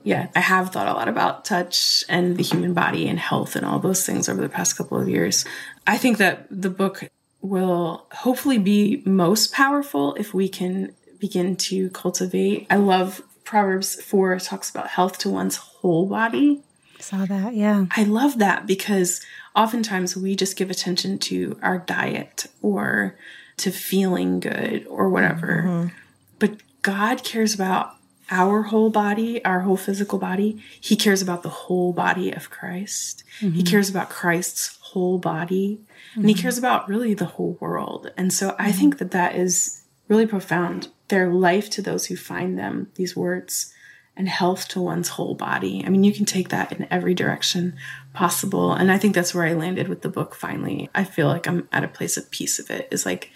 yeah, I have thought a lot about touch and the human body and health and all those things over the past couple of years. I think that the book will hopefully be most powerful if we can begin to cultivate. I love Proverbs 4 talks about health to one's whole body. Saw that, yeah. I love that because oftentimes we just give attention to our diet or to feeling good or whatever. Mm-hmm. But God cares about our whole body, our whole physical body. He cares about the whole body of Christ. He mm-hmm. cares about Christ's whole body. And he mm-hmm. cares about really the whole world. And so I mm-hmm. think that that is really profound. Their life to those who find them, these words and health to one's whole body. I mean, you can take that in every direction possible. And I think that's where I landed with the book finally. I feel like I'm at a place of peace of it. Is like,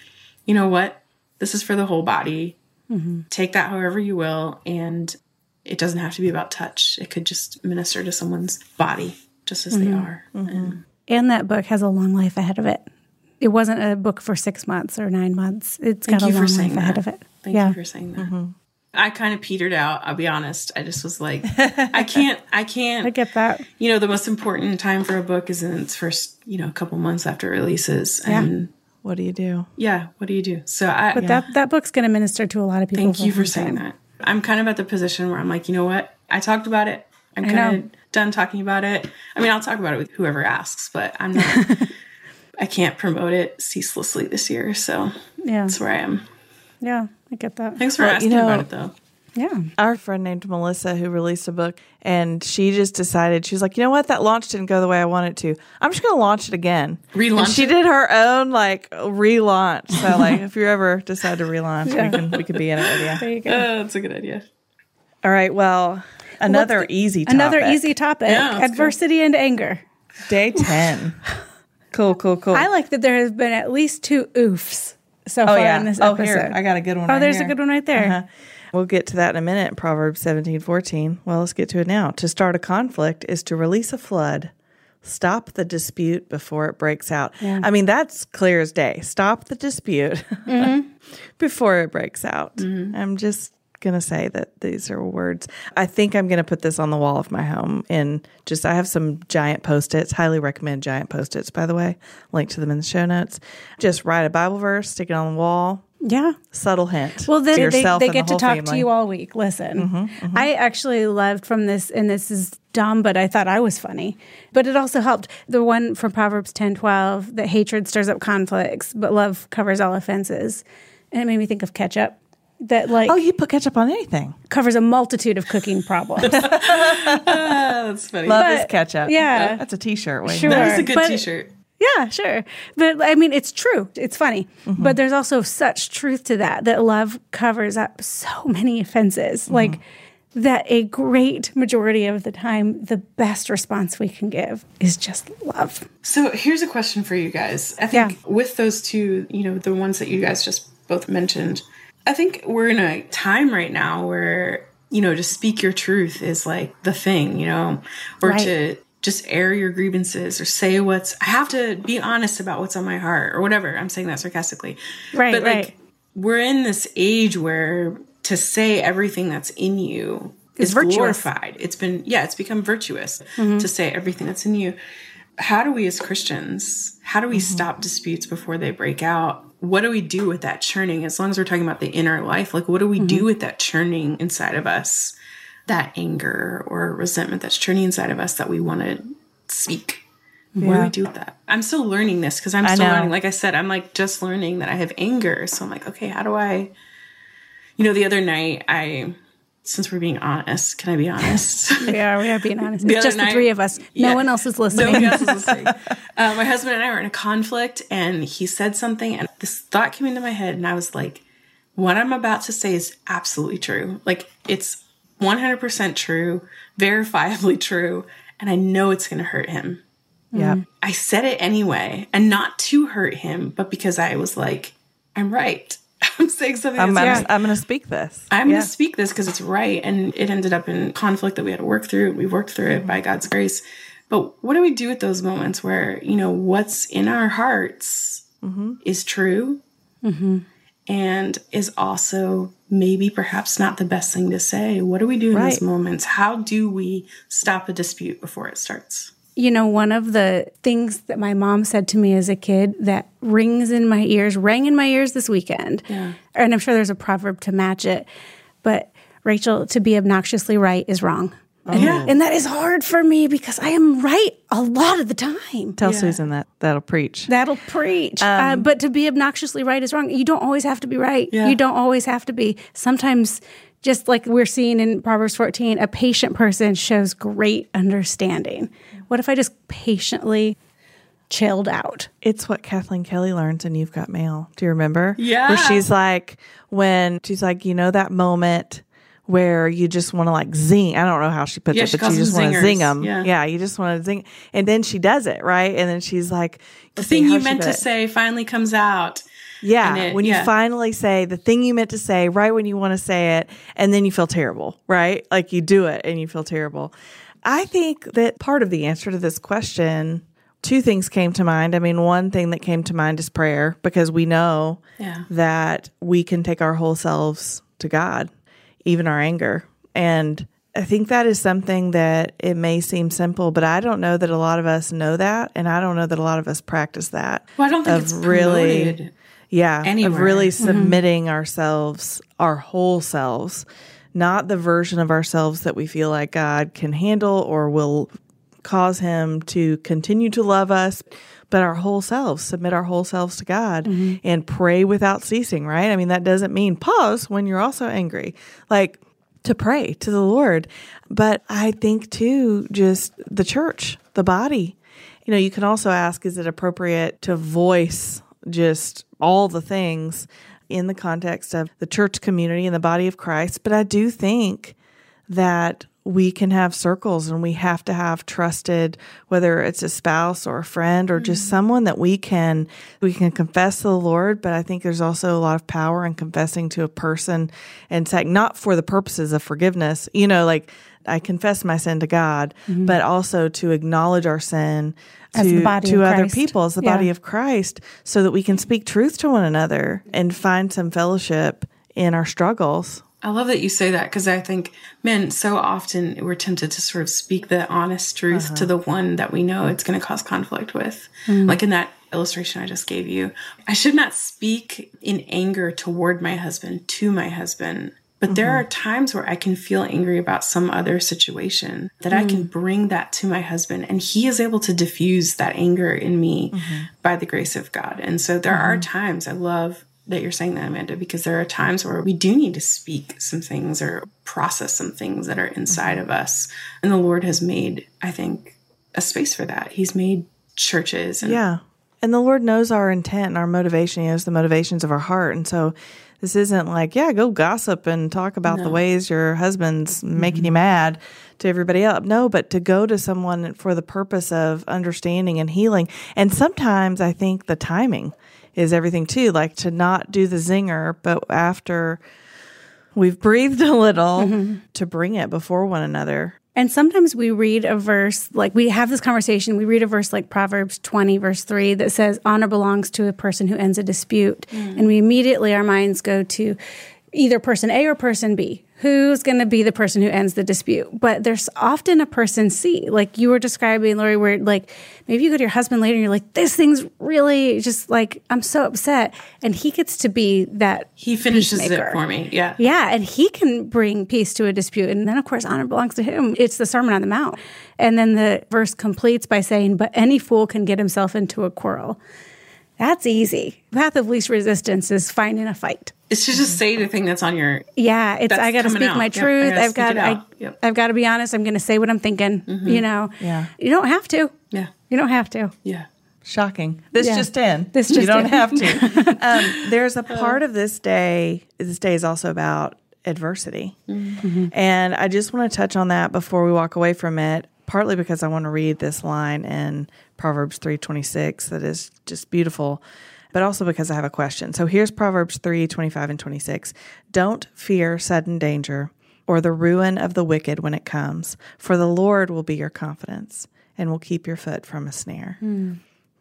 you know what? This is for the whole body. Mm-hmm. Take that however you will. And it doesn't have to be about touch, it could just minister to someone's body just as they mm-hmm. are. Mm-hmm. And And that book has a long life ahead of it. It wasn't a book for six months or nine months. It's got a long life ahead of it. Thank yeah. you for saying that. I kind of petered out. I'll be honest. I just was like, I can't, I can't. I get that. you know, the most important time for a book is in its first, you know, a couple months after it releases. And What do you do? yeah, what do you do? So I But that, that book's going to minister to a lot of people. thank you for saying time. that. I'm kind of at the position where I'm like, you know what? I talked about it. I'm kind of done talking about it. I mean, I'll talk about it with whoever asks, but I'm not, I can't promote it ceaselessly this year. So Yeah. that's where I am. Yeah. I get that. Thanks for Well, you asking know- about it though. Yeah. Our friend named Melissa who released a book and she just decided she was like, you know what, that launch didn't go the way I wanted to. I'm just gonna launch it again. Relaunch And she it? did her own like relaunch. So like if you ever decide to relaunch, we can we could be in it with you. There you go. Uh, that's a good idea. All right, well, another easy topic. Another easy topic Yeah, let's go. adversity and anger. day ten. cool, cool, cool. I like that there has been at least two oofs so oh far yeah. in this oh episode. here, I got a good one. Oh, right there's here. a good one right there. Uh-huh. We'll get to that in a minute. Proverbs seventeen fourteen. Well, let's get to it now. To start a conflict is to release a flood. Stop the dispute before it breaks out. I mean, that's clear as day. Stop the dispute mm-hmm. before it breaks out. Mm-hmm. I'm just going to say that these are words. I think I'm going to put this on the wall of my home. And just, I have some giant post its. Highly recommend giant post its, by the way. Link to them in the show notes. Just write a Bible verse, stick it on the wall. Yeah. Subtle hint. Well, to then they, they get the to whole talk to you all week. Listen, mm-hmm, mm-hmm. I actually loved from this, and this is dumb, but I thought I was funny. But it also helped the one from Proverbs ten twelve that hatred stirs up conflicts, but love covers all offenses. And it made me think of ketchup that like Oh, you put ketchup on anything. covers a multitude of cooking problems. That's funny. Love But- is ketchup. yeah. That's a t shirt. Wait Sure. minute. that is a good But- t-shirt. Yeah, sure. But I mean, it's true. It's funny. Mm-hmm. But there's also such truth to that that love covers up so many offenses. Mm-hmm. Like that a great majority of the time, the best response we can give is just love. So here's a question for you guys. I think Yeah. with those two, you know, the ones that you guys just both mentioned, I think we're in a time right now where, you know, to speak your truth is like the thing, you know, or Right. to just air your grievances or say what's, I have to be honest about what's on my heart or whatever. I'm saying that sarcastically. Right, But like, we're in this age where to say everything that's in you Is is virtuous. glorified. It's been, yeah, it's become virtuous mm-hmm. to say everything that's in you how do we as Christians, how do we mm-hmm. stop disputes before they break out? What do we do with that churning? As long as we're talking about the inner life, like what do we do mm-hmm. with that churning inside of us? That anger or resentment that's churning inside of us that we want to speak. What do we do with that? I'm still learning this because I'm still learning. Like I said, I'm like just learning that I have anger. So I'm like, okay, how do I, you know, the other night I, since we're being honest, can I be honest? We are, we are being honest. The It's just the three of us. Yeah. No one else is listening. Nobody else is listening. uh, my husband and I were in a conflict, and he said something, and this thought came into my head, and I was like, what I'm about to say is absolutely true. Like it's 100% true, verifiably true, and I know it's going to hurt him. Yeah. I said it anyway, and not to hurt him, but because I was like, I'm right. I'm saying something I'm, that's I'm, I'm going to speak this. I'm Yeah. going to speak this because it's right. And it ended up in conflict that we had to work through. We've worked through it by God's grace. But what do we do with those moments where, you know, what's in our hearts mm-hmm. is true mm-hmm. And is also maybe perhaps not the best thing to say? What do we do in Right. moments? How do we stop a dispute before it starts? You know, one of the things that my mom said to me as a kid that rings in my ears, rang in my ears this weekend. Yeah. And I'm sure there's a proverb to match it. But Raechel, to be obnoxiously right is wrong. And, Yeah. and that is hard for me because I am right a lot of the time. Tell Yeah. Susan that. That'll preach. That'll preach. uh, but to be obnoxiously right is wrong. You don't always have to be right. Yeah. You don't always have to be. Sometimes, just like we're seeing in Proverbs 14, a patient person shows great understanding. What if I just patiently chilled out? It's what Kathleen Kelly learns in You've Got Mail. Do you remember? Yeah. Where she's like, when she's like, you know, that moment where you just want to like zing. I don't know how she puts Yeah, it, but you just want to zing them. Yeah. you just want to zing. And then she does it, right? And then she's like, The thing you meant to say finally comes out. Yeah, it- when you yeah. finally say the thing you meant to say right when you want to say it, and then you feel terrible, right? Like you do it and you feel terrible. I think that part of the answer to this question, two things came to mind. I mean, one thing that came to mind is prayer because we know Yeah. that we can take our whole selves to God, even our anger. And I think that is something that it may seem simple, but I don't know that a lot of us know that. And I don't know that a lot of us practice that. Well, I don't think it's really, Yeah, anywhere. of really mm-hmm. submitting ourselves, our whole selves, not the version of ourselves that we feel like God can handle or will cause Him to continue to love us, but our whole selves, submit our whole selves to God mm-hmm. and pray without ceasing, right? I mean, that doesn't mean pause when you're also angry. Like, to pray to the Lord. But I think too, just the church, the body. You know, you can also ask is it appropriate to voice just all the things in the context of the church community and the body of Christ? But I do think that we can have circles and we have to have trusted whether it's a spouse or a friend or just mm-hmm. someone that we can we can confess to the Lord. But I think there's also a lot of power in confessing to a person and saying not for the purposes of forgiveness you know like I confess my sin to God mm-hmm. but also to acknowledge our sin As to, the body to other people as the Yeah. body of Christ so that we can mm-hmm. speak truth to one another and find some fellowship in our struggles I love that you say that because I think, men, so often we're tempted to sort of speak the honest truth to uh-huh. the one that we know it's going to cause conflict with. Mm-hmm. Like in that illustration I just gave you, I should not speak in anger toward my husband to my husband. But there mm-hmm. are times where I can feel angry about some other situation that I can mm. bring that to my husband and he is able to diffuse that anger in me mm-hmm. by the grace of God. And so there are times I love that you're saying that, Amanda, because there are times where we do need to speak some things or process some things that are inside mm-hmm. of us. And the Lord has made, I think, a space for that. He's made churches and Yeah. And the Lord knows our intent and our motivation. He knows the motivations of our heart. And so this isn't like, yeah, go gossip and talk about the ways your husband's mm-hmm. making you mad to everybody else. No, but to go to someone for the purpose of understanding and healing. And sometimes I think the timing is everything too. Like to not do the zinger, but after we've breathed a little mm-hmm. to bring it before one another. And sometimes we read a verse, like we have this conversation, we read a verse like Proverbs 20, verse 3, that says, Honor belongs to a person who ends a dispute. Mm. And we immediately, our minds go to either person A or person B. Who's going to be the person who ends the dispute? But there's often a person C, like you were describing, Lore, where like maybe you go to your husband later and you're like, this thing's really just like, I'm so upset. And he gets to be that he finishes peacemaker. it for me. Yeah. Yeah, and he can bring peace to a dispute. And then, of course, honor belongs to him. It's the Sermon on the Mount. And then the verse completes by saying, But any fool can get himself into a quarrel. That's easy. Path of least resistance is finding a fight. It's to just say the thing that's on your Yeah, it's I got to speak out. my Yep, I truth. gotta I've got it I, yep. I've got to be honest. I'm going to say what I'm thinking. Mm-hmm. You know, Yeah. you don't have to. Yeah. You don't have to. Yeah. Shocking. This Yeah. just in. This just you don't in. have to. um, there's a uh. part of this day. This day is also about adversity, mm-hmm. and I just want to touch on that before we walk away from it. Partly because I want to read this line in Proverbs three twenty six that is just beautiful, but also because I have a question. So here's Proverbs three twenty five and twenty six. Don't fear sudden danger or the ruin of the wicked when it comes, for the Lord will be your confidence and will keep your foot from a snare hmm.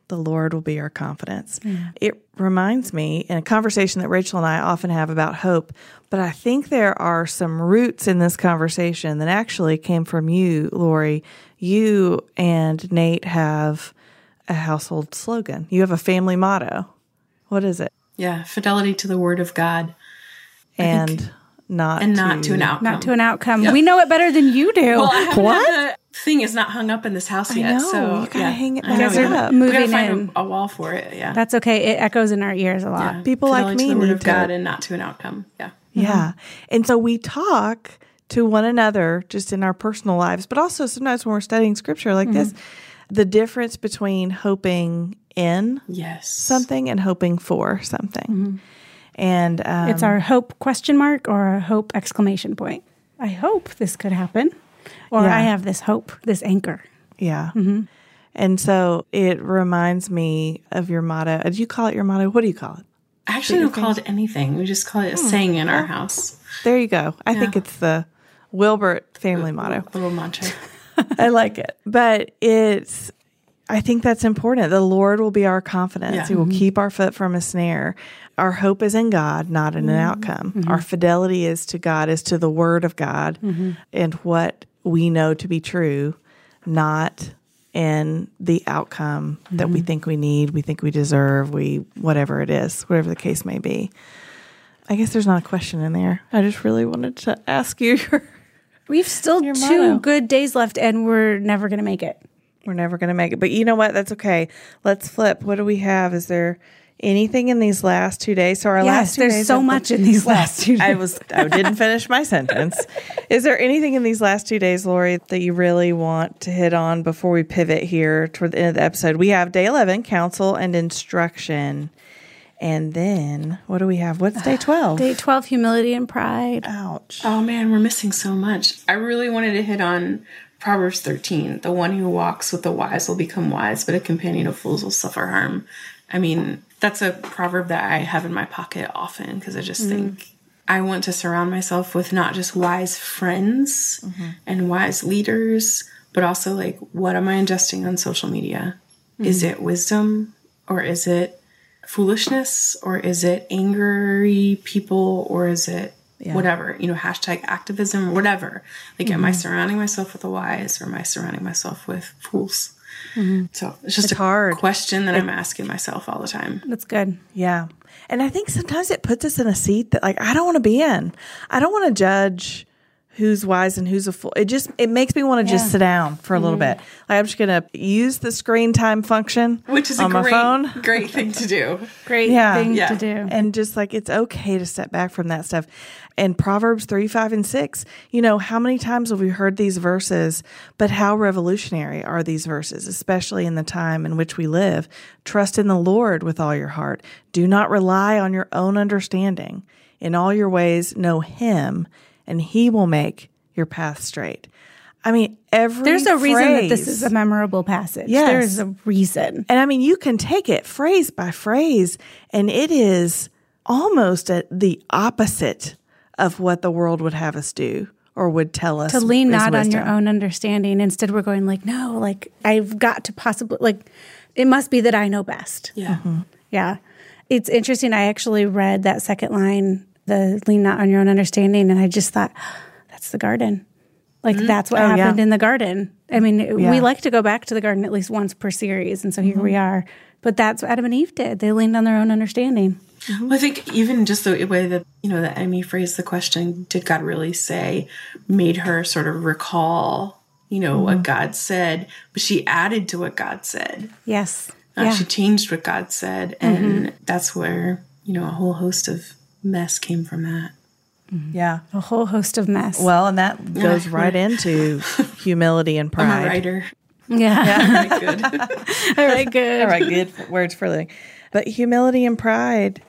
the Lord will be our confidence. Hmm. It reminds me in a conversation that Raechel and I often have about hope, but I think there are some roots in this conversation that actually came from you, Lore. You and Nate have a household slogan. You have a family motto. What is it? Yeah, fidelity to the word of God And not and not to an outcome. Not to an outcome. We know it better than you do. Well, What? the thing is not hung up in this house yet. know, So you gotta yeah. hang it I know, back we gotta- up. We Moving gotta find in. a, a wall for it. Yeah. That's okay. It echoes in our ears a lot. People like me to the word need of to- God and not to an outcome. Yeah. Yeah. And so we talk to one another just in our personal lives, but also sometimes when we're studying scripture like mm-hmm. this, the difference between hoping in Yes. something and hoping for something. Mm-hmm. And um, It's our hope question mark or a hope exclamation point. I hope this could happen. Or Yeah. I have this hope, this anchor. yeah. Mm-hmm. And so it reminds me of your motto. Uh, do you call it your motto? What do you call it? I actually don't call it anything. We just call it a hmm. saying in our house. There you go. I think it's the Wilbert family motto. Little mantra. I like it. But it's, I think that's important. The Lord will be our confidence. Yeah. He will mm-hmm. keep our foot from a snare. Our hope is in God, not in an mm-hmm. outcome. Mm-hmm. Our fidelity is to God, is to the word of God and what we know to be true, not in the outcome that we think we need, we think we deserve, we, whatever it is, whatever the case may be. I guess there's not a question in there. I just really wanted to ask you your We've still two good days left and we're never going to make it. We're never going to make it. But you know what? That's okay. Let's flip. What do we have? Is there anything in these last two days? So our Yes, last two there's days so of the- much in these last two days. I was I didn't finish my sentence. Is there anything in these last two days, Lore, that you really want to hit on before we pivot here toward the end of the episode? We have day eleven, counsel and instruction. And then what do we have? What's day twelve? Day 12, humility and pride. Ouch. Oh man, we're missing so much. I really wanted to hit on Proverbs 13. The one who walks with the wise will become wise, but a companion of fools will suffer harm. I mean, that's a proverb that I have in my pocket often because I just mm. think I want to surround myself with not just wise friends mm-hmm. and wise leaders, but also like what am I ingesting on social media? Is mm. it wisdom or is it foolishness or is it angry people or is it whatever you know hashtag activism or whatever like am i mm-hmm. surrounding myself with the wise or am i surrounding myself with fools mm-hmm. so it's just a hard. question that i'm asking myself all the time That's good. Yeah. And I think sometimes it puts us in a seat that like I don't want to be in. I don't want to judge who's wise and who's a fool. It just it makes me want to just sit down for a little mm-hmm. bit. Like I'm just gonna use the screen time function which is on a my great phone. great thing to do Great Yeah. thing Yeah. to do. And just like it's okay to step back from that stuff. And Proverbs 3, 5, and 6, you know, how many times have we heard these verses, but how revolutionary are these verses, especially in the time in which we live? Trust in the Lord with all your heart. Do not rely on your own understanding. In all your ways, know Him, and He will make your path straight. I mean, every There's a reason that this is a memorable passage. Yes. There's a reason. and I mean, you can take it phrase by phrase, and it is almost at the opposite of what the world would have us do or would tell us to lean is not on your own understanding. Instead, we're going like, no, like I've got to possibly like it must be that I know best. yeah mm-hmm. Yeah. It's interesting. I actually read that second line, the lean not on your own understanding, and I just thought, oh, that's the garden. Like mm-hmm. that's what Oh, yeah. happened in the garden. I mean, Yeah. we like to go back to the garden at least once per series. And so here we mm-hmm. are. But that's what Adam and Eve did. They leaned on their own understanding. Mm-hmm. Well, I think even just the way that you know that Emmy phrased the question, "Did God really say?" made her sort of recall, you know, what mm-hmm. God said, but she added to what God said. Yes. Uh, yeah. She changed what God said, and mm-hmm. that's where you know a whole host of mess came from that. Yeah. a whole host of mess. Well, and that goes right into humility and I'm a pride. writer. Yeah. Good. All right, good. All right, good words for living. But humility and pride.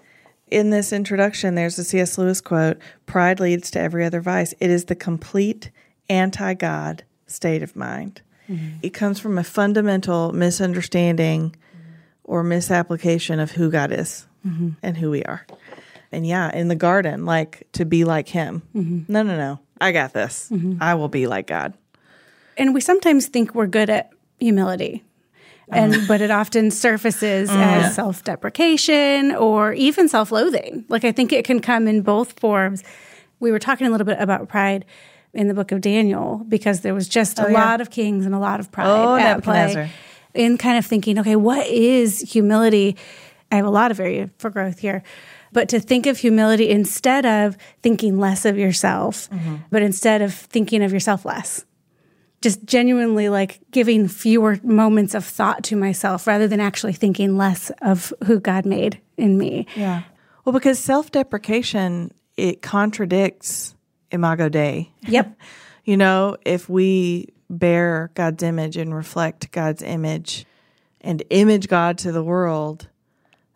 In this introduction, there's a C.S. Lewis quote Pride leads to every other vice. It is the complete anti God state of mind. Mm-hmm. It comes from a fundamental misunderstanding or misapplication of who God is mm-hmm. and who we are. And yeah, in the garden, like to be like Him. Mm-hmm. No, no, no. I got this. I will be like God. And we sometimes think we're good at humility. And mm. but it often surfaces mm. as self-deprecation or even self-loathing. Like I think it can come in both forms. We were talking a little bit about pride in the book of Daniel because there was just oh, a yeah. lot of kings and a lot of pride Oh, at play. In kind of thinking, okay, what is humility? I have a lot of area for growth here. But to think of humility instead of thinking less of yourself, mm-hmm. but instead of thinking of yourself less just genuinely like giving fewer moments of thought to myself rather than actually thinking less of who God made in me. Yeah. Well, because self deprecation, it contradicts Imago Dei. Yep. You know, if we bear God's image and reflect God's image and image God to the world,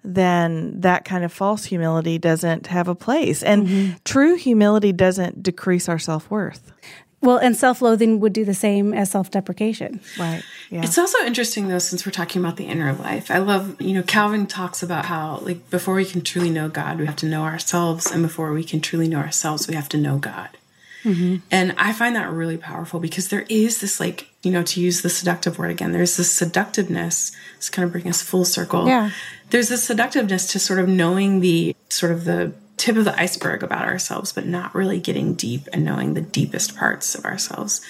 then that kind of false humility doesn't have a place. And mm-hmm. true humility doesn't decrease our self worth. Well, and self loathing would do the same as self deprecation. Right. Yeah. It's also interesting though, since we're talking about the inner life. I love, you know, Calvin talks about how, like, before we can truly know God, we have to know ourselves. And before we can truly know ourselves, we have to know God. Mm-hmm. And I find that really powerful because there is this, like, you know, to use the seductive word again, there's this seductiveness. It's kind of bring us full circle. Yeah. There's this seductiveness to sort of knowing the sort of the tip of the iceberg about ourselves, but not really getting deep and knowing the deepest parts of ourselves,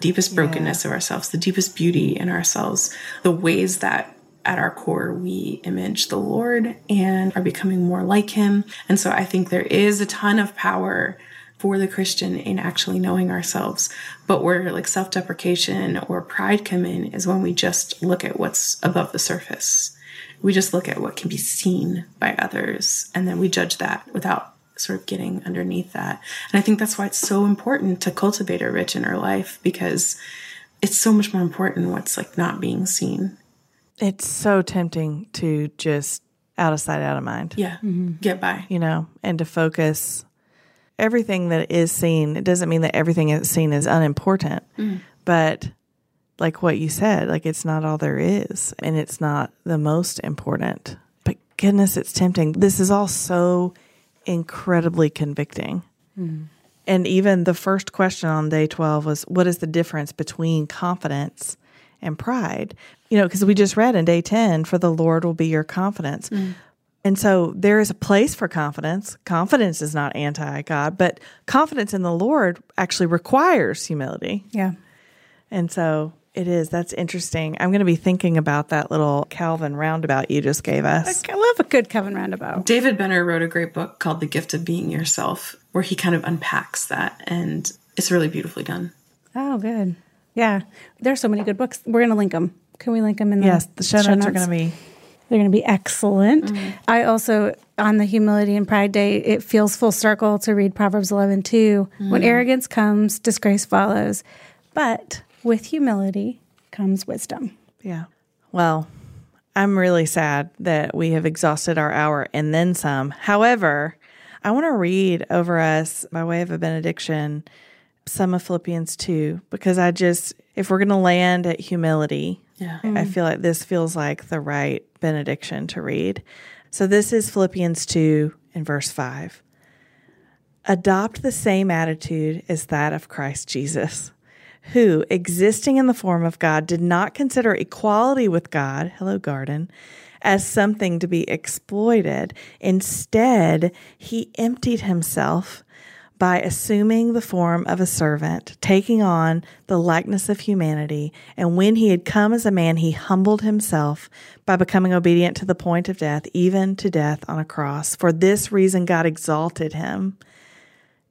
deepest brokenness of ourselves, the deepest beauty in ourselves, the ways that at our core we image the Lord and are becoming more like Him. And so I think there is a ton of power for the Christian in actually knowing ourselves. But where like self deprecation or pride come in is when we just look at what's above the surface. We just look at what can be seen by others and then we judge that without sort of getting underneath that. And I think that's why it's so important to cultivate a rich inner life because it's so much more important what's like not being seen. it's so tempting to just out of sight, out of mind. Yeah. Mm-hmm. Get by. you know, and to focus everything that is seen. It doesn't mean that everything is seen is unimportant, mm. but like what you said, like it's not all there is and it's not the most important. But goodness, it's tempting. This is all so incredibly convicting. Mm-hmm. And even the first question on day 12 was what is the difference between confidence and pride? You know, because we just read in day 10, for the Lord will be your confidence. Mm. And so there is a place for confidence. Confidence is not anti God, but confidence in the Lord actually requires humility. Yeah. And so it is. That's interesting. I'm going to be thinking about that little Calvin roundabout you just gave us. I love a good Calvin roundabout. David Benner wrote a great book called The Gift of Being Yourself, where he kind of unpacks that, and it's really beautifully done. Oh, good. Yeah. There's so many good books. We're going to link them. Can we link them in the Yes, the show notes are going to be. They're going to be excellent. Mm-hmm. I also, on the Humility and Pride Day, it feels full circle to read Proverbs 11 too. When mm. arrogance comes, disgrace follows. But with humility comes wisdom. Yeah. Well, I'm really sad that we have exhausted our hour and then some. However, I want to read over us by way of a benediction some of Philippians 2 because I just, if we're going to land at humility, Yeah. I mm. feel like this feels like the right benediction to read. So this is Philippians 2 in verse 5. Adopt the same attitude as that of Christ Jesus, who, existing in the form of God, did not consider equality with God, hello, garden, as something to be exploited. Instead, he emptied himself by assuming the form of a servant, taking on the likeness of humanity. And when he had come as a man, he humbled himself by becoming obedient to the point of death, even to death on a cross. For this reason, God exalted him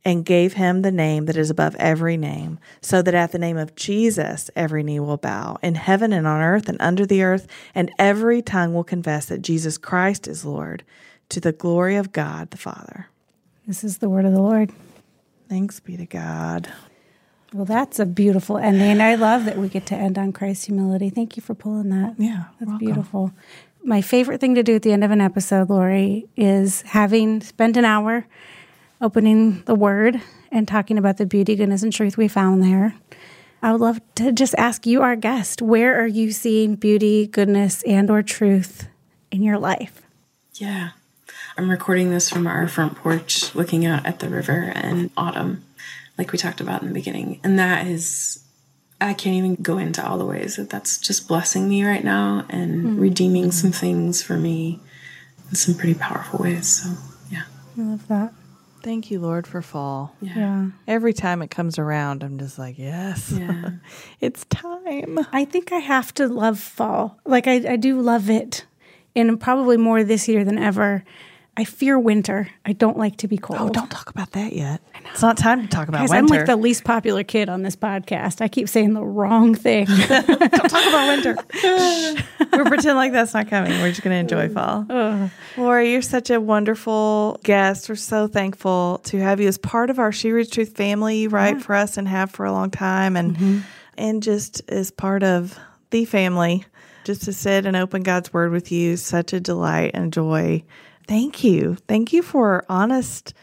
and gave him the name that is above every name, so that at the name of Jesus every knee will bow, in heaven and on earth and under the earth, and every tongue will confess that Jesus Christ is Lord, to the glory of God the Father. This is the word of the Lord. Thanks be to God. Well, that's a beautiful ending. And I love that we get to end on Christ's humility. Thank you for pulling that. Yeah, That's welcome. beautiful. My favorite thing to do at the end of an episode, Lore, is having spent an hour opening the word and talking about the beauty, goodness, and truth we found there. I would love to just ask you, our guest, where are you seeing beauty, goodness, and or truth in your life? Yeah. I'm recording this from our front porch looking out at the river and autumn, like we talked about in the beginning. And that is, I can't even go into all the ways that that's just blessing me right now and hmm. redeeming some things for me in some pretty powerful ways. So, yeah. I love that. Thank you, Lord, for fall. Yeah. Yeah. Every time it comes around, I'm just like, yes, Yeah. it's time. I think I have to love fall. Like I, I do love it, and probably more this year than ever. I fear winter. I don't like to be oh, cold. Oh, don't talk about that yet. It's not time to talk about Guys, I'm like the least popular kid on this podcast. I keep saying the wrong thing. don't talk about winter. We're pretending like that's not coming. We're just going to enjoy fall. Lore, you're such a wonderful guest. We're so thankful to have you as part of our She Reads Truth family. You write for us and have for a long time, and mm-hmm. and just as part of the family, just to sit and open God's Word with you, such a delight and joy. Thank you, thank you for honest,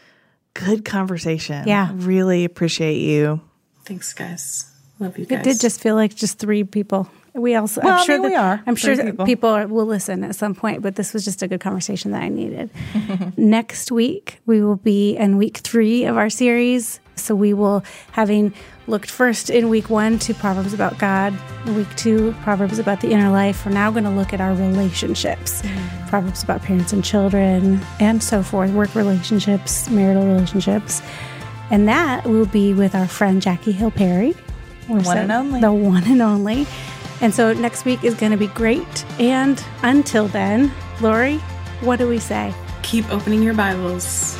good conversation. Yeah. really appreciate you. Thanks, guys. Love you guys. it did just feel like just three people. We also, Well, I I'm sure mean, that, we are I'm sure that people. people, are, will listen at some point, but this was just a good conversation that I needed. Next week, we will be in week three of our series. So we will, having looked first in week one to Proverbs about God, week two, Proverbs about the inner life, we're now going to look at our relationships, mm-hmm. Proverbs about parents and children, and so forth, work relationships, marital relationships. And that will be with our friend Jackie Hill Perry. One and only. The one and only. And so next week is going to be great. And until then, Lore, what do we say? Keep opening your Bibles.